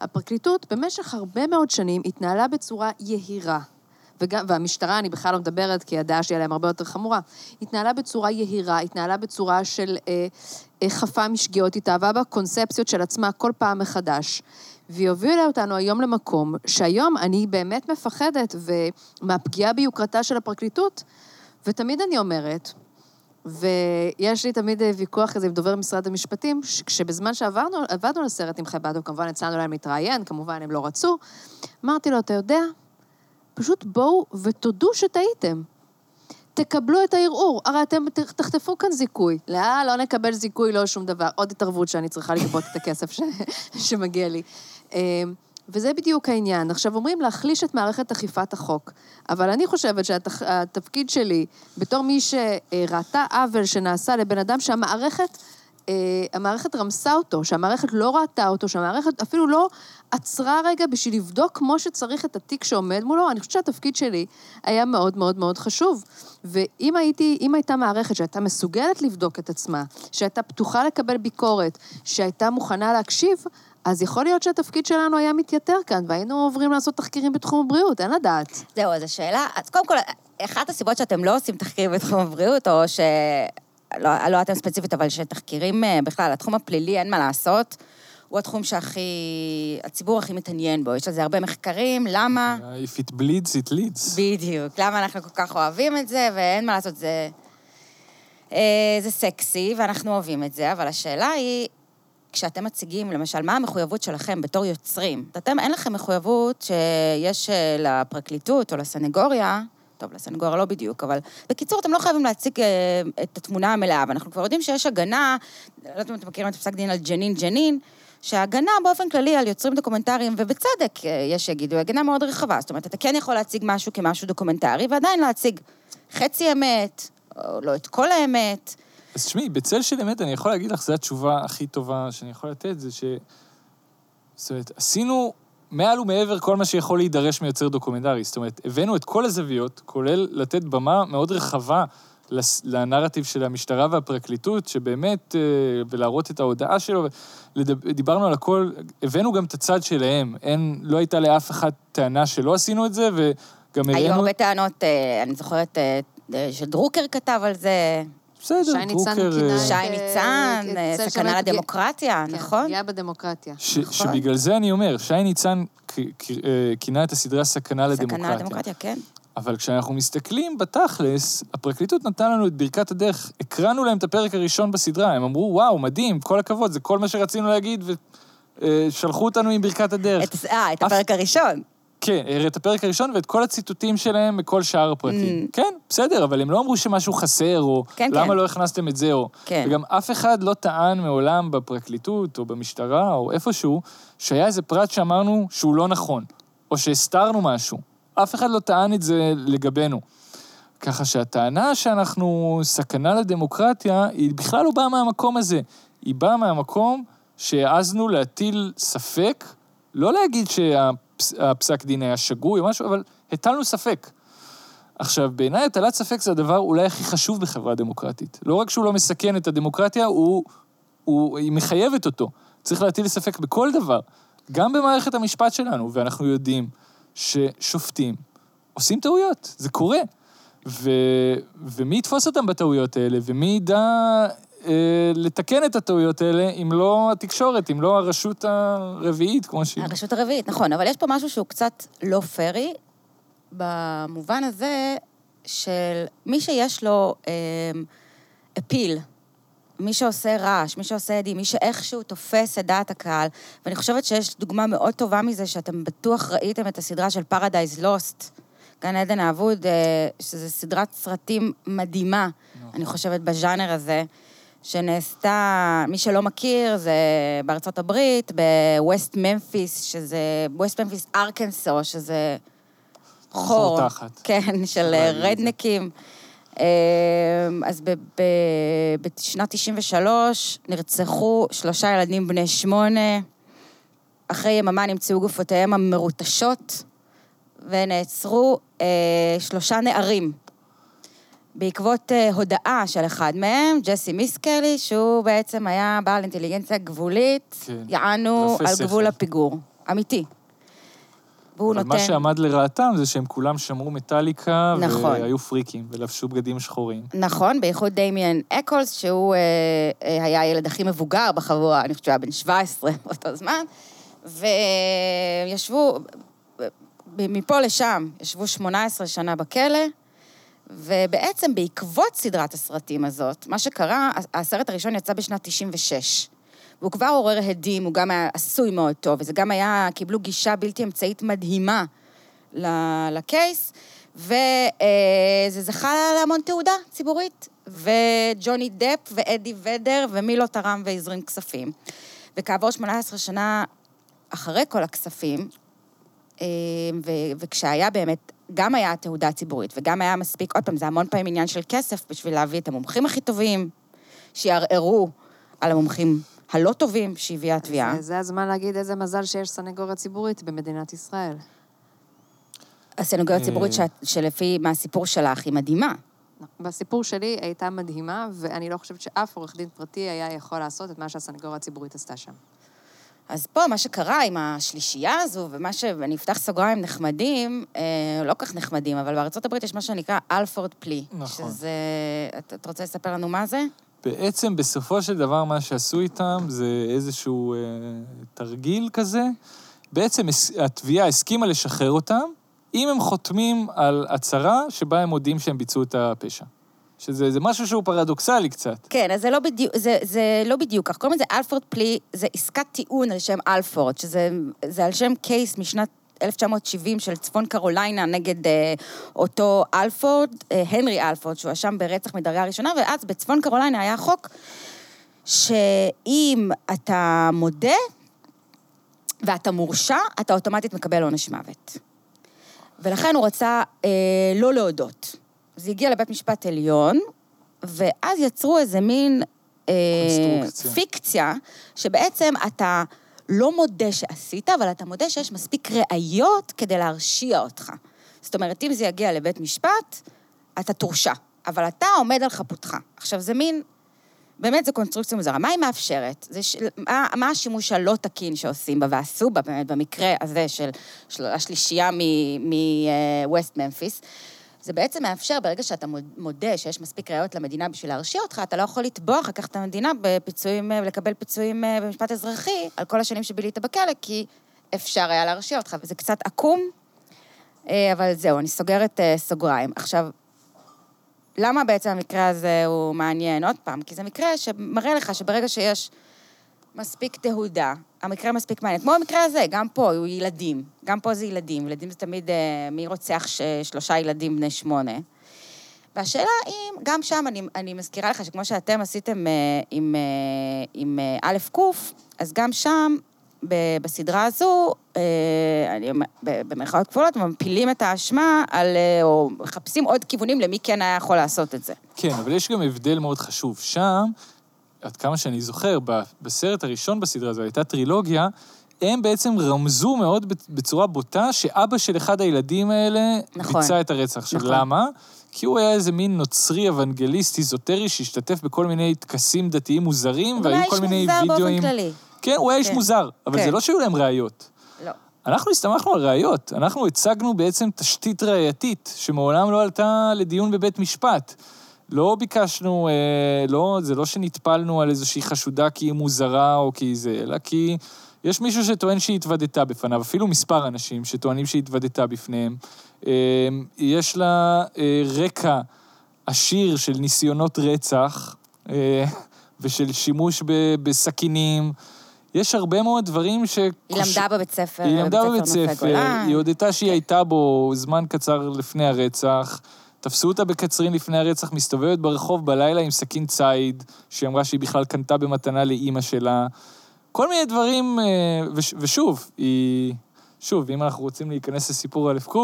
הפרקליטות במשך הרבה מאוד שנים התנהלה בצורה יהירה, וגם, והמשטרה, אני בכלל לא מדברת, כי הדעה שלי עליהם הרבה יותר חמורה, התנהלה בצורה יהירה, התנהלה בצורה של אה, אה, חפה משגיאות, התאהבה בקונספציות של עצמה כל פעם מחדש. והיא הובילה אותנו היום למקום שהיום אני באמת מפחדת מהפגיעה ביוקרתה של הפרקליטות, ותמיד אני אומרת, ויש לי תמיד אה, ויכוח כזה עם דובר משרד המשפטים, כשבזמן שעברנו, עבדנו לסרט עם חב"ד, כמובן הצענו להם להתראיין, כמובן הם לא רצו, אמרתי לו, אתה יודע, פשוט בואו ותודו שטעיתם. תקבלו את הערעור, הרי אתם תחטפו כאן זיכוי. לא, לא נקבל זיכוי, לא שום דבר. עוד התערבות שאני צריכה לגבות את הכסף ש... שמגיע לי. אמ, וזה בדיוק העניין. עכשיו, אומרים להחליש את מערכת אכיפת החוק, אבל אני חושבת שהתפקיד שלי, בתור מי שראתה עוול שנעשה לבן אדם שהמערכת... אה, המערכת רמסה אותו, שהמערכת לא ראתה אותו, שהמערכת אפילו לא עצרה רגע בשביל לבדוק כמו שצריך את התיק שעומד מולו, אני חושבת שהתפקיד שלי היה מאוד מאוד מאוד חשוב. ואם הייתי, אם הייתה מערכת שהייתה מסוגלת לבדוק את עצמה, שהייתה פתוחה לקבל ביקורת, שהייתה מוכנה להקשיב, אז יכול להיות שהתפקיד שלנו היה מתייתר כאן, והיינו עוברים לעשות תחקירים בתחום הבריאות, אין לדעת. זהו, אז השאלה, אז קודם כל, אחת הסיבות שאתם לא עושים תחקירים בתחום הבריאות, או ש... לא, לא אתם ספציפית, אבל שתחקירים אה, בכלל, התחום הפלילי, אין מה לעשות. הוא התחום שהכי, הציבור הכי מתעניין בו. יש על זה הרבה מחקרים, למה? If it bleeds, it leads. בדיוק. למה אנחנו כל כך אוהבים את זה, ואין מה לעשות, זה... אה, זה סקסי, ואנחנו אוהבים את זה, אבל השאלה היא, כשאתם מציגים, למשל, מה המחויבות שלכם בתור יוצרים? אתם, אין לכם מחויבות שיש אה, לפרקליטות או לסנגוריה, טוב, לסנגוריה לא בדיוק, אבל בקיצור, אתם לא חייבים להציג אה, את התמונה המלאה, ואנחנו כבר יודעים שיש הגנה, לא יודעת אם אתם מכירים את פסק דין על ג'נין ג'נין, שההגנה באופן כללי על יוצרים דוקומנטריים, ובצדק אה, יש שיגידו, הגנה מאוד רחבה. זאת אומרת, אתה כן יכול להציג משהו כמשהו דוקומנטרי, ועדיין להציג חצי אמת, או לא את כל האמת. אז תשמעי, בצד של אמת, אני יכול להגיד לך, זו התשובה הכי טובה שאני יכול לתת, זה ש... זאת אומרת, עשינו מעל ומעבר כל מה שיכול להידרש מיוצר דוקומנטרי. זאת אומרת, הבאנו את כל הזוויות, כולל לתת במה מאוד רחבה לנרטיב של המשטרה והפרקליטות, שבאמת, אה, ולהראות את ההודעה שלו, דיברנו על הכל, הבאנו גם את הצד שלהם. אין, לא הייתה לאף אחד טענה שלא עשינו את זה, וגם הבאנו... היו הרבה טענות, אה, אני זוכרת אה, שדרוקר כתב על זה. בסדר, דרוקר... שי ניצן, סכנה לדמוקרטיה, נכון? פגיעה בדמוקרטיה. נכון. שבגלל זה אני אומר, שי ניצן כינה את הסדרה סכנה לדמוקרטיה. סכנה לדמוקרטיה, כן. אבל כשאנחנו מסתכלים בתכלס, הפרקליטות נתנה לנו את ברכת הדרך. הקראנו להם את הפרק הראשון בסדרה, הם אמרו, וואו, מדהים, כל הכבוד, זה כל מה שרצינו להגיד, ושלחו אותנו עם ברכת הדרך. אה, את הפרק הראשון. כן, את הפרק הראשון ואת כל הציטוטים שלהם בכל שאר הפרקים. Mm. כן, בסדר, אבל הם לא אמרו שמשהו חסר, או כן, למה כן. לא הכנסתם את זה, או... כן. וגם אף אחד לא טען מעולם בפרקליטות, או במשטרה, או איפשהו, שהיה איזה פרט שאמרנו שהוא לא נכון, או שהסתרנו משהו. אף אחד לא טען את זה לגבינו. ככה שהטענה שאנחנו סכנה לדמוקרטיה, היא בכלל לא באה מהמקום הזה. היא באה מהמקום שהעזנו להטיל ספק, לא להגיד שהפסק דין היה שגוי או משהו, אבל הטלנו ספק. עכשיו, בעיניי הטלת ספק זה הדבר אולי הכי חשוב בחברה דמוקרטית. לא רק שהוא לא מסכן את הדמוקרטיה, הוא, הוא, היא מחייבת אותו. צריך להטיל ספק בכל דבר, גם במערכת המשפט שלנו, ואנחנו יודעים ששופטים עושים טעויות, זה קורה. ו, ומי יתפוס אותם בטעויות האלה, ומי ידע לתקן את הטעויות האלה, אם לא התקשורת, אם לא הרשות הרביעית, כמו שהיא. הרשות הרביעית, נכון, אבל יש פה משהו שהוא קצת לא פרי, במובן הזה של מי שיש לו אה, אפיל, מי שעושה רעש, מי שעושה עדים, מי שאיכשהו תופס את דעת הקהל, ואני חושבת שיש דוגמה מאוד טובה מזה, שאתם בטוח ראיתם את הסדרה של Paradise Lost, גן עדן האבוד, אה, שזו סדרת סרטים מדהימה, נכון. אני חושבת, בז'אנר הזה, שנעשתה, מי שלא מכיר, זה בארצות הברית, בווסט ממפיס, שזה, ווסט ממפיס ארקנסו, שזה חור. חור תחת. כן, של רדנקים. אמ, אז בשנת 93 נרצחו שלושה ילדים בני שמונה, אחרי יממה נמצאו גופותיהם המרוטשות, ונעצרו אה, שלושה נערים. בעקבות אה, הודעה של אחד מהם, ג'סי מיסקלי, שהוא בעצם היה בעל אינטליגנציה גבולית, כן. יענו על גבול הפיגור. אמיתי. והוא אבל נותן... מה שעמד לרעתם זה שהם כולם שמרו מטאליקה, נכון. והיו פריקים, ולבשו בגדים שחורים. נכון, בייחוד דמיאן אקולס, שהוא אה, אה, היה הילד הכי מבוגר בחבורה, אני חושבת שהוא היה בן 17 באותו זמן, וישבו, מפה לשם, ישבו 18 שנה בכלא, ובעצם בעקבות סדרת הסרטים הזאת, מה שקרה, הסרט הראשון יצא בשנת 96. והוא כבר עורר הדים, הוא גם היה עשוי מאוד טוב, וזה גם היה, קיבלו גישה בלתי אמצעית מדהימה לקייס, וזה זכה להמון תעודה ציבורית. וג'וני דפ ואדי ודר, ומי לא תרם והזרים כספים. וכעבור 18 שנה אחרי כל הכספים, אה, וכשהיה באמת, גם היה תעודה ציבורית, וגם היה מספיק, עוד פעם, זה המון פעמים עניין של כסף בשביל להביא את המומחים הכי טובים, שיערערו על המומחים הלא טובים שהביאה התביעה. זה, זה הזמן להגיד איזה מזל שיש סנגוריה ציבורית במדינת ישראל. הסנגוריה הציבורית אה. שאת- שלפי, מהסיפור שלך, היא מדהימה. בסיפור שלי הייתה מדהימה, ואני לא חושבת שאף עורך דין פרטי היה יכול לעשות את מה שהסנגוריה הציבורית עשתה שם. אז פה, מה שקרה עם השלישייה הזו, ומה ש... ואני אפתח סוגריים נחמדים, אה, לא כך נחמדים, אבל בארצות הברית יש מה שנקרא אלפורד פלי. נכון. שזה... אתה, אתה רוצה לספר לנו מה זה? בעצם, בסופו של דבר, מה שעשו איתם זה איזשהו אה, תרגיל כזה. בעצם התביעה הסכימה לשחרר אותם, אם הם חותמים על הצהרה שבה הם מודים שהם ביצעו את הפשע. שזה זה משהו שהוא פרדוקסלי קצת. כן, אז זה לא בדיוק, זה, זה לא בדיוק כך. קוראים לזה אלפורד פלי, זה עסקת טיעון על שם אלפורד, שזה זה על שם קייס משנת 1970 של צפון קרוליינה נגד אה, אותו אלפורד, אה, הנרי אלפורד, שהוא אשם ברצח מדרגה ראשונה, ואז בצפון קרוליינה היה חוק שאם אתה מודה ואתה מורשע, אתה אוטומטית מקבל עונש מוות. ולכן הוא רצה אה, לא להודות. זה הגיע לבית משפט עליון, ואז יצרו איזה מין אה. פיקציה, שבעצם אתה לא מודה שעשית, אבל אתה מודה שיש מספיק ראיות כדי להרשיע אותך. זאת אומרת, אם זה יגיע לבית משפט, אתה תורשע, אבל אתה עומד על חפותך. עכשיו, זה מין... באמת זו קונסטרוקציה מוזרה. מה היא מאפשרת? זה ש... מה, מה השימוש הלא תקין שעושים בה, ועשו בה באמת במקרה הזה של, של השלישייה מווסט ממפיס? זה בעצם מאפשר, ברגע שאתה מוד- מודה שיש מספיק ראיות למדינה בשביל להרשיע אותך, אתה לא יכול לתבוע אחר כך את המדינה בפיצויים, אה, ולקבל פיצויים אה, במשפט אזרחי על כל השנים שבילית בכלא, כי אפשר היה להרשיע אותך, וזה קצת עקום, אה, אבל זהו, אני סוגרת סוגריים. עכשיו, למה בעצם המקרה הזה הוא מעניין? עוד פעם, כי זה מקרה שמראה לך שברגע שיש מספיק תהודה, המקרה מספיק מעניין. כמו במקרה הזה, גם פה היו ילדים. גם פה זה ילדים. ילדים זה תמיד, אה, מי רוצח. שלושה ילדים בני שמונה. והשאלה אם, גם שם אני, אני מזכירה לך שכמו שאתם עשיתם אה, עם, אה, עם אה, א' ק', אז גם שם, ב, בסדרה הזו, אני, במרכאות כפולות, מפילים את האשמה על, או מחפשים עוד כיוונים למי כן היה יכול לעשות את זה. כן, אבל יש גם הבדל מאוד חשוב. שם, עד כמה שאני זוכר, בסרט הראשון בסדרה הזו, הייתה טרילוגיה, הם בעצם רמזו מאוד בצ- בצורה בוטה שאבא של אחד הילדים האלה נכון. ביצע את הרצח. עכשיו, נכון. למה? כי הוא היה איזה מין נוצרי אוונגליסט איזוטרי שהשתתף בכל מיני טקסים דתיים מוזרים, הוא והיו היה כל איש מיני מוזר באופן וידאוים... כללי. כן, הוא היה איש כן. מוזר, אבל כן. זה לא שהיו להם ראיות. לא. אנחנו הסתמכנו על ראיות. אנחנו הצגנו בעצם תשתית ראייתית, שמעולם לא עלתה לדיון בבית משפט. לא ביקשנו, אה, לא, זה לא שנטפלנו על איזושהי חשודה כי היא מוזרה או כי זה, אלא כי יש מישהו שטוען שהיא התוודתה בפניו, אפילו מספר אנשים שטוענים שהיא התוודתה בפניהם. אה, יש לה אה, רקע עשיר של ניסיונות רצח אה, ושל שימוש ב- בסכינים. יש הרבה מאוד דברים ש... היא למדה בבית ספר, היא למדה בבית ספר. היא הודתה שהיא הייתה בו זמן קצר לפני הרצח. תפסו אותה בקצרין לפני הרצח, מסתובבת ברחוב בלילה עם סכין ציד, שהיא אמרה שהיא בכלל קנתה במתנה לאימא שלה. כל מיני דברים, אה, וש, ושוב, היא... שוב, אם אנחנו רוצים להיכנס לסיפור א' ק',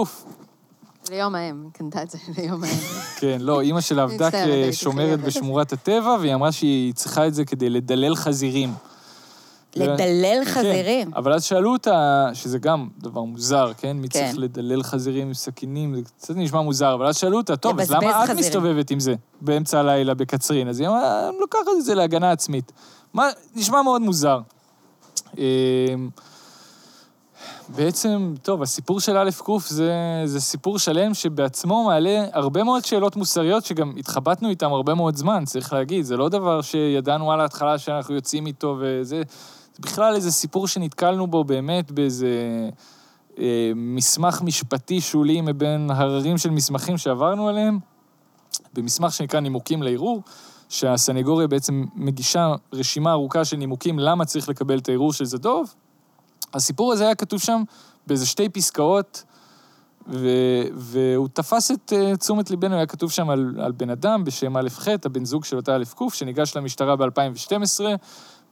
ליום האם, קנתה את זה ליום האם. כן, לא, אימא שלה עבדה כשומרת. בשמורת הטבע, והיא אמרה שהיא צריכה את זה כדי לדלל חזירים. לדלל כן, חזירים. אבל אז שאלו אותה, שזה גם דבר מוזר, כן? מי כן. צריך לדלל חזירים עם סכינים? זה קצת נשמע מוזר, אבל אז שאלו אותה, טוב, אז למה את חזירים." מסתובבת עם זה באמצע הלילה בקצרין? אז היא אמרה, אני לוקחת את זה להגנה עצמית. מה, נשמע מאוד מוזר. אמ, בעצם, טוב, הסיפור של א' ק' זה, זה סיפור שלם שבעצמו מעלה הרבה מאוד שאלות מוסריות שגם התחבטנו איתן הרבה מאוד זמן, צריך להגיד. זה לא דבר שידענו על ההתחלה שאנחנו יוצאים איתו וזה... זה בכלל איזה סיפור שנתקלנו בו באמת באיזה אה, מסמך משפטי שולי מבין הררים של מסמכים שעברנו עליהם, במסמך שנקרא נימוקים לערעור, שהסנגוריה בעצם מגישה רשימה ארוכה של נימוקים למה צריך לקבל את הערעור של זדוב. הסיפור הזה היה כתוב שם באיזה שתי פסקאות, ו, והוא תפס את uh, תשומת ליבנו, היה כתוב שם על, על בן אדם בשם א' ח', הבן זוג של אותה א' ק', שניגש למשטרה ב-2012,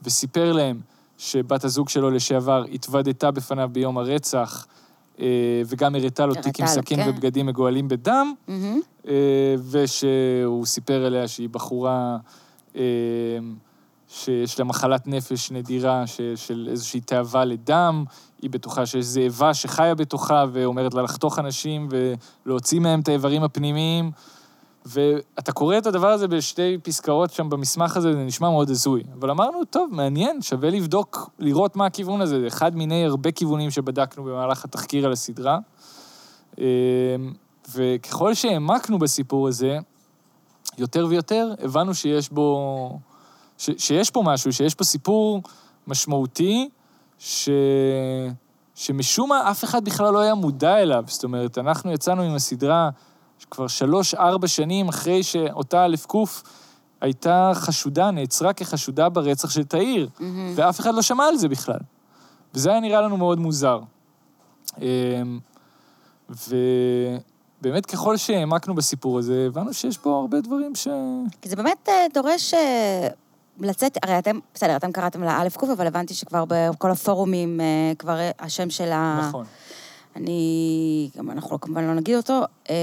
וסיפר להם שבת הזוג שלו לשעבר התוודתה בפניו ביום הרצח, uh, וגם הראתה לו תיק עם סכין כן. ובגדים מגואלים בדם, mm-hmm. ושהוא סיפר אליה שהיא בחורה... Uh, שיש לה מחלת נפש נדירה של איזושהי תאווה לדם, היא בטוחה שיש זאבה שחיה בתוכה ואומרת לה לחתוך אנשים ולהוציא מהם את האיברים הפנימיים. ואתה קורא את הדבר הזה בשתי פסקאות שם במסמך הזה, זה נשמע מאוד הזוי. אבל אמרנו, טוב, מעניין, שווה לבדוק, לראות מה הכיוון הזה. זה אחד מיני הרבה כיוונים שבדקנו במהלך התחקיר על הסדרה. אמ, וככל שהעמקנו בסיפור הזה, יותר ויותר הבנו שיש בו... ש, שיש פה משהו, שיש פה סיפור משמעותי, ש, שמשום מה אף אחד בכלל לא היה מודע אליו. זאת אומרת, אנחנו יצאנו עם הסדרה כבר שלוש-ארבע שנים אחרי שאותה א' ק' הייתה חשודה, נעצרה כחשודה ברצח של תאיר, mm-hmm. ואף אחד לא שמע על זה בכלל. וזה היה נראה לנו מאוד מוזר. אמ, ובאמת, ככל שהעמקנו בסיפור הזה, הבנו שיש פה הרבה דברים ש... כי זה באמת אה, דורש אה, לצאת, הרי אתם, בסדר, אתם קראתם לאלף קוף, אבל הבנתי שכבר בכל הפורומים, אה, כבר השם של ה... נכון. אני, גם אנחנו כמובן לא נגיד אותו, אה,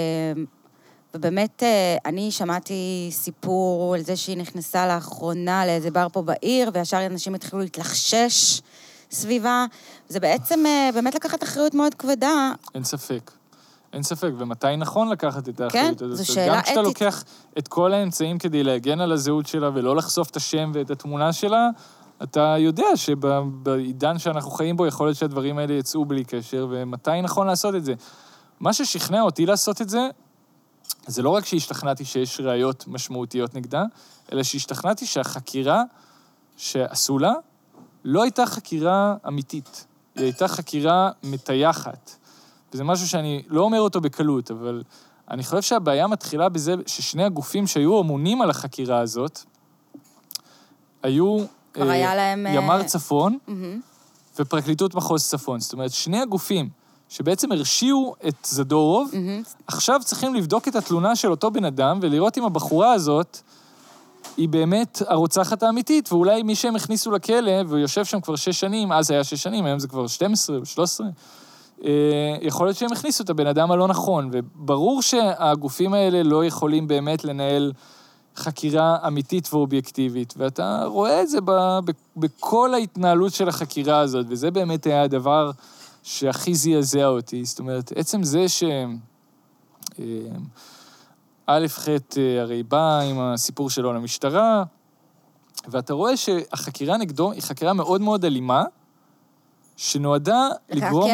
ובאמת, אה, אני שמעתי סיפור על זה שהיא נכנסה לאחרונה לאיזה בר פה בעיר, וישר אנשים התחילו להתלחשש סביבה. זה בעצם באמת לקחת אחריות מאוד כבדה. אין ספק. אין ספק, ומתי נכון לקחת את האחריות כן, הזאת? זו שאלה אתית. גם כשאתה לוקח את כל האמצעים כדי להגן על הזהות שלה ולא לחשוף את השם ואת התמונה שלה, אתה יודע שבעידן שאנחנו חיים בו, יכול להיות שהדברים האלה יצאו בלי קשר, ומתי נכון לעשות את זה. מה ששכנע אותי לעשות את זה, זה לא רק שהשתכנעתי שיש ראיות משמעותיות נגדה, אלא שהשתכנעתי שהחקירה שעשו לה לא הייתה חקירה אמיתית, היא הייתה חקירה מטייחת. וזה משהו שאני לא אומר אותו בקלות, אבל אני חושב שהבעיה מתחילה בזה ששני הגופים שהיו אמונים על החקירה הזאת, היו... כבר אה, היה להם... ימ"ר צפון mm-hmm. ופרקליטות מחוז צפון. זאת אומרת, שני הגופים שבעצם הרשיעו את זדורוב. עכשיו צריכים לבדוק את התלונה של אותו בן אדם ולראות אם הבחורה הזאת היא באמת הרוצחת האמיתית, ואולי מי שהם הכניסו לכלא, והוא יושב שם כבר שש שנים, אז היה שש שנים, היום זה כבר 12 או 13, אה, יכול להיות שהם הכניסו את הבן אדם הלא נכון, וברור שהגופים האלה לא יכולים באמת לנהל חקירה אמיתית ואובייקטיבית, ואתה רואה את זה ב, ב, בכל ההתנהלות של החקירה הזאת, וזה באמת היה הדבר שהכי זעזע אותי. זאת אומרת, עצם זה ש... אה, א', ח', אה, הרי בא עם הסיפור שלו למשטרה, ואתה רואה שהחקירה נגדו היא חקירה מאוד מאוד אלימה, שנועדה לגרום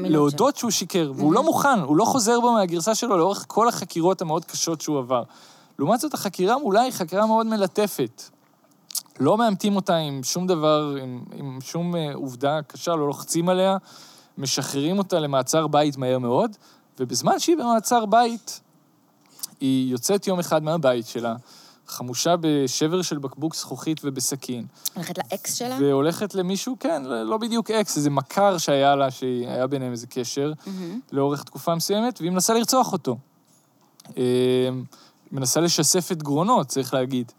לו להודות שהוא שיקר, והוא לא מוכן, הוא לא חוזר בו מהגרסה שלו לאורך כל החקירות המאוד קשות שהוא עבר. לעומת זאת, החקירה מולה היא חקירה מאוד מלטפת. לא מאמתים אותה עם שום דבר, עם, עם שום אה, עובדה קשה, לא לוחצים עליה, משחררים אותה למעצר בית מהר מאוד, ובזמן שהיא במעצר בית, היא יוצאת יום אחד מהבית שלה, חמושה בשבר של בקבוק זכוכית ובסכין. הולכת לאקס שלה? והולכת למישהו, כן, לא בדיוק אקס, איזה מכר שהיה לה, שהיה ביניהם איזה קשר, mm-hmm. לאורך תקופה מסוימת, והיא מנסה לרצוח אותו. מנסה לשסף את גרונו, צריך להגיד.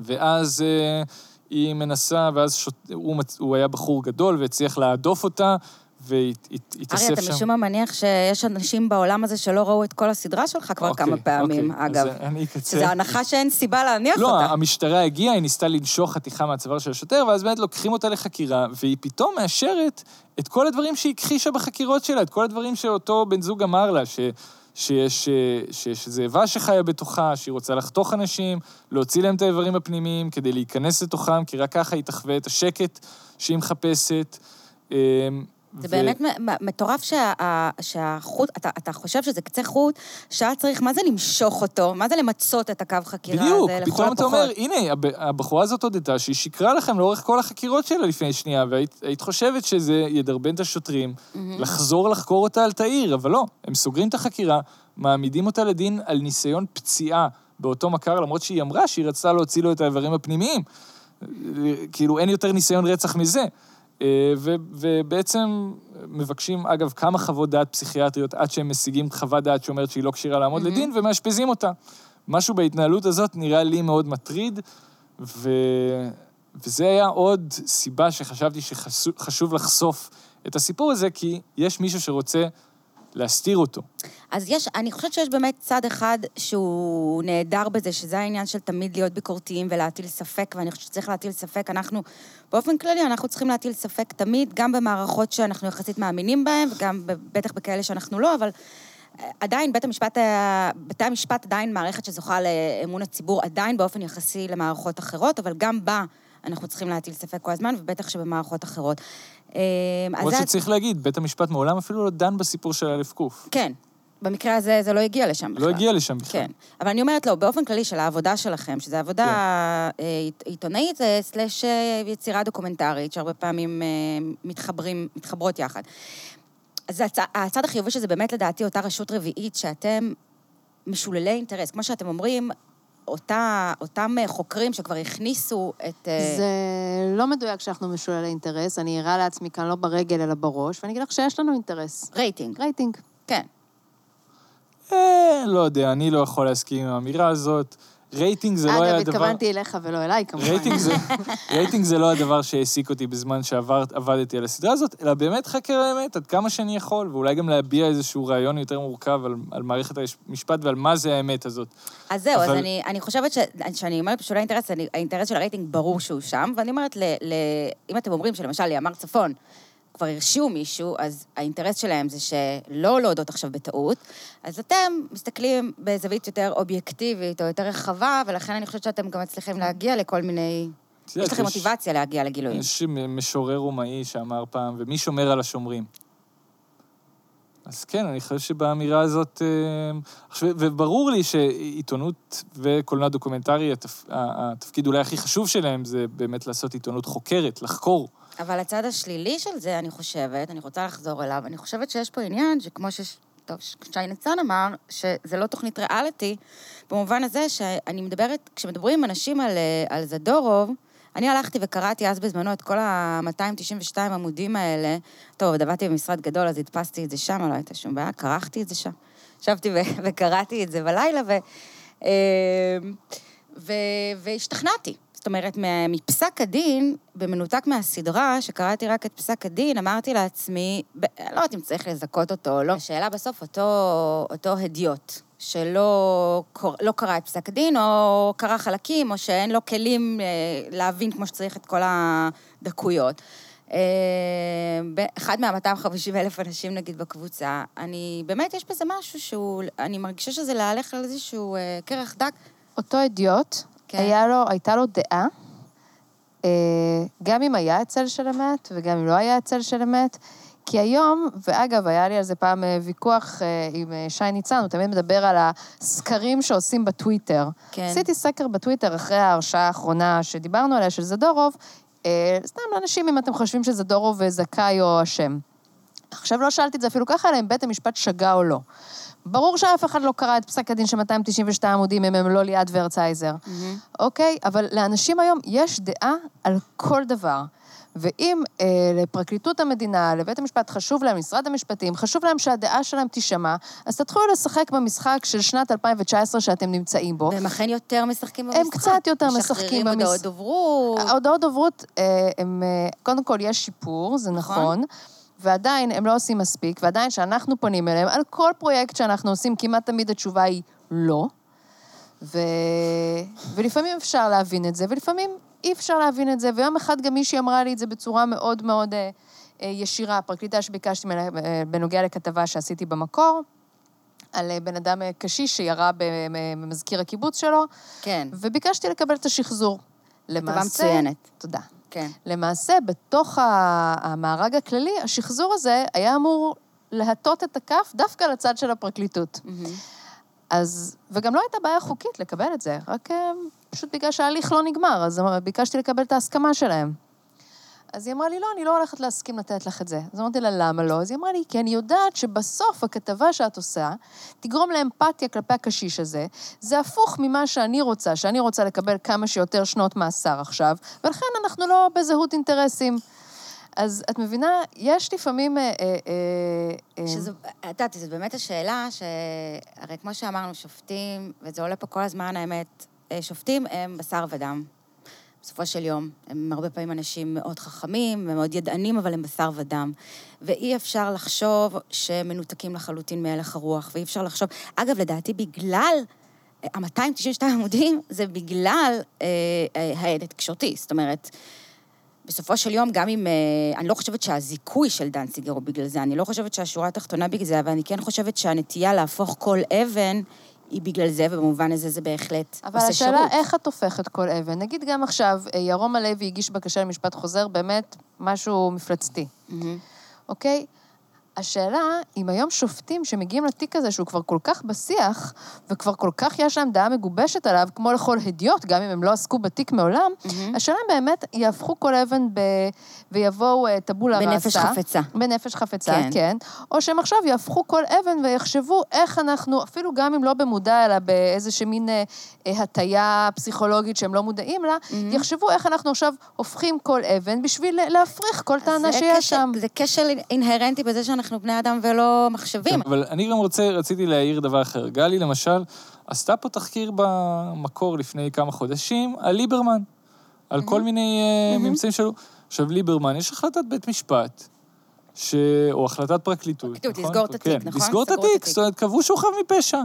ואז אה, היא מנסה, ואז שוט... הוא, מצ... הוא היה בחור גדול והצליח להדוף אותה, והתאסף שם... ארי, אתה משום מה מניח שיש אנשים בעולם הזה שלא ראו את כל הסדרה שלך כבר אוקיי, כמה פעמים, אוקיי, אגב. אז אני אקצר. זו הנחה שאין סיבה להניח לא, אותה. לא, המשטרה הגיעה, היא ניסתה לנשוך חתיכה מהצוואר של השוטר, ואז באמת לוקחים אותה לחקירה, והיא פתאום מאשרת את כל הדברים שהיא הכחישה בחקירות שלה, את כל הדברים שאותו בן זוג אמר לה, ש... שיש, שיש זאבה שחיה בתוכה, שהיא רוצה לחתוך אנשים, להוציא להם את האיברים הפנימיים כדי להיכנס לתוכם, כי רק ככה היא תחווה את השקט שהיא מחפשת. זה באמת מטורף שה- שהחוט, אתה, אתה חושב שזה קצה חוט, שהיה צריך, מה זה למשוך אותו? מה זה למצות את הקו חקירה בדיוק, הזה לכל פתאום אתה הפחות? אומר, הנה, הב- הבחורה הזאת הודתה שהיא שיקרה לכם לאורך כל החקירות שלה לפני שנייה, והיית היית חושבת שזה ידרבן את השוטרים לחזור לחקור אותה על תאיר, אבל לא, הם סוגרים את החקירה, מעמידים אותה לדין על ניסיון פציעה באותו מכר, למרות שהיא אמרה שהיא רצתה להוציא לו את האיברים הפנימיים. כאילו, אין יותר ניסיון רצח מזה. אה, ו- ובעצם מבקשים, אגב, כמה חוות דעת פסיכיאטריות עד שהם משיגים חוות דעת שאומרת שהיא לא כשירה לעמוד מהמם. לדין, ומאשפזים אותה. משהו בהתנהלות הזאת נראה לי מאוד מטריד, ו... וזה היה עוד סיבה שחשבתי שחשוב לחשוף את הסיפור הזה, כי יש מישהו שרוצה להסתיר אותו. אז יש, אני חושבת שיש באמת צד אחד שהוא נהדר בזה, שזה העניין של תמיד להיות ביקורתיים ולהטיל ספק, ואני חושבת שצריך להטיל ספק. אנחנו, באופן כללי, אנחנו צריכים להטיל ספק תמיד, גם במערכות שאנחנו יחסית מאמינים בהן, וגם בטח בכאלה שאנחנו לא, אבל אה, עדיין בית המשפט, היה- בתי המשפט עדיין מערכת שזוכה לאמון הציבור, עדיין באופן יחסי למערכות אחרות, אבל גם בה אנחנו צריכים להטיל ספק כל הזמן, ובטח שבמערכות אחרות. אה, כמו שצריך להגיד, בית המשפט מעולם אפילו לא דן בסיפור של א' ק'. כן. במקרה הזה זה לא הגיע לשם בכלל. לא הגיע לשם בכלל. כן. אבל אני אומרת, לא, באופן כללי של העבודה שלכם, שזו עבודה כן. אה, עית- עיתונאית אה, סלאש אה, יצירה דוקומנטרית, שהרבה פעמים מתחברים, מתחברות יחד. אז הצ... הצד החיובי שזה באמת לדעתי אותה רשות רביעית, שאתם משוללי אינטרס. כמו שאתם אומרים, אותה, אותם חוקרים שכבר הכניסו את... אה, זה לא מדויק שאנחנו משוללי אינטרס, אני אירה לעצמי כאן לא ברגל אלא בראש, ואני אגיד לך שיש לנו אינטרס. רייטינג. רייטינג. כן. אה, לא יודע, אני לא יכול להסכים עם האמירה הזאת. רייטינג זה לא היה אגב, הדבר... התכוונתי אליך ולא אליי, כמובן. רייטינג זה, רייטינג זה לא הדבר שהעסיק אותי בזמן שעבדתי על הסדרה הזאת, אלא באמת חקר האמת, עד כמה שאני יכול, ואולי גם להביע איזשהו רעיון יותר מורכב על, על מערכת המשפט ועל מה זה האמת הזאת. אז זהו, אז אבל- אני, אני חושבת ש... שאני אומרת פשוט האינטרס, אני, האינטרס של הרייטינג ברור שהוא שם, ואני אומרת, ל, ל, אם אתם אומרים שלמשל לימ"ר צפון כבר הרשיעו מישהו, אז האינטרס שלהם זה שלא להודות עכשיו בטעות, אז אתם מסתכלים בזווית יותר אובייקטיבית או יותר רחבה, ולכן אני חושבת שאתם גם מצליחים להגיע לכל מיני... יש לכם מוטיבציה להגיע לגילויים. יש משורר רומאי שאמר פעם, ומי שומר על השומרים? אז כן, אני חושב שבאמירה הזאת... אה, וברור לי שעיתונות וקולנוע דוקומנטרי, התפ... התפקיד אולי הכי חשוב שלהם זה באמת לעשות עיתונות חוקרת, לחקור. אבל הצד השלילי של זה, אני חושבת, אני רוצה לחזור אליו, אני חושבת שיש פה עניין שכמו ש... טוב, שי ניצן אמר, שזה לא תוכנית ריאליטי, במובן הזה שאני מדברת, כשמדברים עם אנשים על, אה, על זדורוב, אני הלכתי וקראתי אז בזמנו את כל ה-292 עמודים האלה. טוב, עבדתי במשרד גדול, אז הדפסתי את זה שם, לא הייתה שום בעיה, כרכתי את זה שם. ישבתי וקראתי את זה בלילה, ו... אה. והשתכנעתי. זאת אומרת, מפסק הדין, במנותק מהסדרה, שקראתי רק את פסק הדין, אמרתי לעצמי, לא יודעת אם צריך לזכות אותו או לא. השאלה בסוף, אותו, אותו הדיוט, שלא קור- לא קרא את פסק הדין, או קרא חלקים, או שאין לו כלים אה, להבין כמו שצריך את כל הדקויות. אה, אחד מה-250 אלף אנשים, נגיד, בקבוצה, אני, באמת, יש בזה משהו שהוא, אני מרגישה שזה להלך על איזשהו אה, קרח דק. אותו אידיוט, כן. היה לו, הייתה לו דעה, אה, גם אם היה הצל של אמת וגם אם לא היה הצל של אמת, כי היום, ואגב, היה לי על זה פעם אה, ויכוח אה, עם שי ניצן, הוא תמיד מדבר על הסקרים שעושים בטוויטר. כן. עשיתי סקר בטוויטר אחרי ההרשעה האחרונה שדיברנו עליה, של זדורוב, סתם לאנשים אם אתם חושבים שזדורוב זכאי או אשם. עכשיו לא שאלתי את זה אפילו ככה, אלא אם בית המשפט שגה או לא. ברור שאף אחד לא קרא את פסק הדין של 292 עמודים אם הם לא ליעד ורצייזר. אוקיי? אבל לאנשים היום יש דעה על כל דבר. ואם אה, לפרקליטות המדינה, לבית המשפט, חשוב להם, משרד המשפטים, חשוב להם שהדעה שלהם תישמע, אז תתחילו לשחק במשחק של שנת 2019 שאתם נמצאים בו. והם אכן יותר משחקים במשחק. הם קצת יותר משחקים משחררים במש- הודעות דוברות. ההודעות דוברות, אה, הם, אה, קודם כל יש שיפור, זה נכון. נכון, ועדיין הם לא עושים מספיק, ועדיין כשאנחנו פונים אליהם, על כל פרויקט שאנחנו עושים, כמעט תמיד התשובה היא לא. ו... ולפעמים אפשר להבין את זה, ולפעמים אי אפשר להבין את זה, ויום אחד גם מישהי אמרה לי את זה בצורה מאוד מאוד אה, אה, ישירה, הפרקליטה שביקשתי ממנה אה, בנוגע לכתבה שעשיתי במקור, על אה, בן אדם אה, קשיש שירה במזכיר הקיבוץ שלו, כן. וביקשתי לקבל את השחזור. למעשה... מצוינת. תודה. כן. למעשה, בתוך המארג הכללי, השחזור הזה היה אמור להטות את הכף דווקא לצד של הפרקליטות. אז, וגם לא הייתה בעיה חוקית לקבל את זה, רק אה, פשוט בגלל שההליך לא נגמר, אז ביקשתי לקבל את ההסכמה שלהם. אז היא אמרה לי, לא, אני לא הולכת להסכים לתת לך את זה. אז אמרתי לה, למה לא? אז היא אמרה לי, כי אני יודעת שבסוף הכתבה שאת עושה תגרום לאמפתיה כלפי הקשיש הזה. זה הפוך ממה שאני רוצה, שאני רוצה לקבל כמה שיותר שנות מאסר עכשיו, ולכן אנחנו לא בזהות אינטרסים. אז את מבינה, יש לפעמים... אה, אה, אה, שזו, את יודעת, זו באמת השאלה, שהרי כמו שאמרנו, שופטים, וזה עולה פה כל הזמן, האמת, שופטים הם בשר ודם. בסופו של יום. הם הרבה פעמים אנשים מאוד חכמים ומאוד ידענים, אבל הם בשר ודם. ואי אפשר לחשוב שהם מנותקים לחלוטין מהלך הרוח, ואי אפשר לחשוב... אגב, לדעתי, בגלל ה-292 עמודים, זה בגלל אה, אה, ההד התקשורתי. זאת אומרת, בסופו של יום, גם אם... אה, אני לא חושבת שהזיכוי של דנציגר הוא בגלל זה, אני לא חושבת שהשורה התחתונה בגלל זה, אבל אני כן חושבת שהנטייה להפוך כל אבן היא בגלל זה, ובמובן הזה זה בהחלט אבל עושה השאלה שירות. איך את הופכת כל אבן. נגיד גם עכשיו, אה, ירום הלוי הגיש בקשה למשפט חוזר, באמת משהו מפלצתי. אוקיי? השאלה, אם היום שופטים שמגיעים לתיק הזה, שהוא כבר כל כך בשיח, וכבר כל כך יש להם דעה מגובשת עליו, כמו לכל הדיוט, גם אם הם לא עסקו בתיק מעולם, מהמם. השאלה אם באמת יהפכו כל אבן ב... ויבואו אה, טבולה ראסה. בנפש חפצה. בנפש חפצה, כן. כן. או שהם עכשיו יהפכו כל אבן ויחשבו איך אנחנו, אפילו גם אם לא במודע, אלא באיזושהי מין אה, אה, הטיה פסיכולוגית שהם לא מודעים לה, Mm-hmm. יחשבו איך אנחנו עכשיו הופכים כל אבן בשביל להפריך כל טענה שיש קשר- שם. זה קשר אינהרנטי בזה שאנחנו בני אדם ולא מחשבים. כן, אבל אני גם רוצה, רציתי להעיר דבר אחר. גלי, למשל, עשתה פה תחקיר במקור לפני כמה חודשים על ליברמן, על כל מיני אה, ממצאים שלו. עכשיו, ליברמן, יש החלטת בית משפט, ש... או החלטת פרקליטות, פרקליטות, נכון? לסגור את התיק, כן, נכון? לסגור את התיק. זאת אומרת, קבעו שהוא חף מפשע.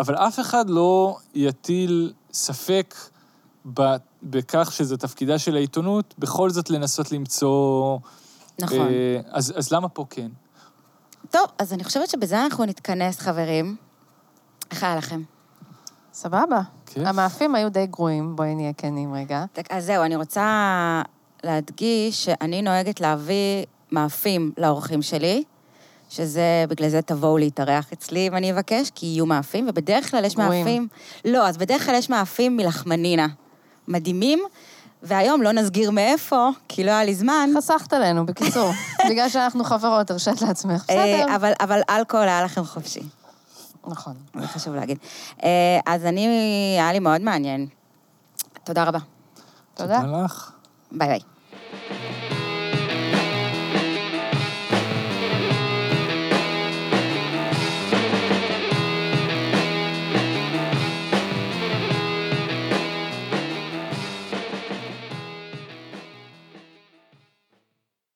אבל אף אחד לא יטיל ספק ב... בכך שזה תפקידה של העיתונות, בכל זאת לנסות למצוא... נכון. אה, אז, אז למה פה כן? טוב, אז אני חושבת שבזה אנחנו נתכנס, חברים. איך היה לכם? סבבה. כיף. המאפים היו די גרועים, בואי נהיה כנים רגע. אז זהו, אני רוצה להדגיש שאני נוהגת להביא מאפים לאורחים שלי, שזה, בגלל זה תבואו להתארח אצלי אם אני אבקש, כי יהיו מאפים, ובדרך כלל יש גרועים. מאפים... לא, אז בדרך כלל יש מאפים מלחמנינה. מדהימים, והיום לא נסגיר מאיפה, כי לא היה לי זמן. חסכת עלינו, בקיצור. בגלל שאנחנו חברות, הרשת לעצמך. אה, בסדר. אבל, אבל אלכוהול היה לכם חופשי, נכון. זה חשוב להגיד. אה, אז אני, היה לי מאוד מעניין. תודה רבה. תודה. תודה לך. ביי ביי.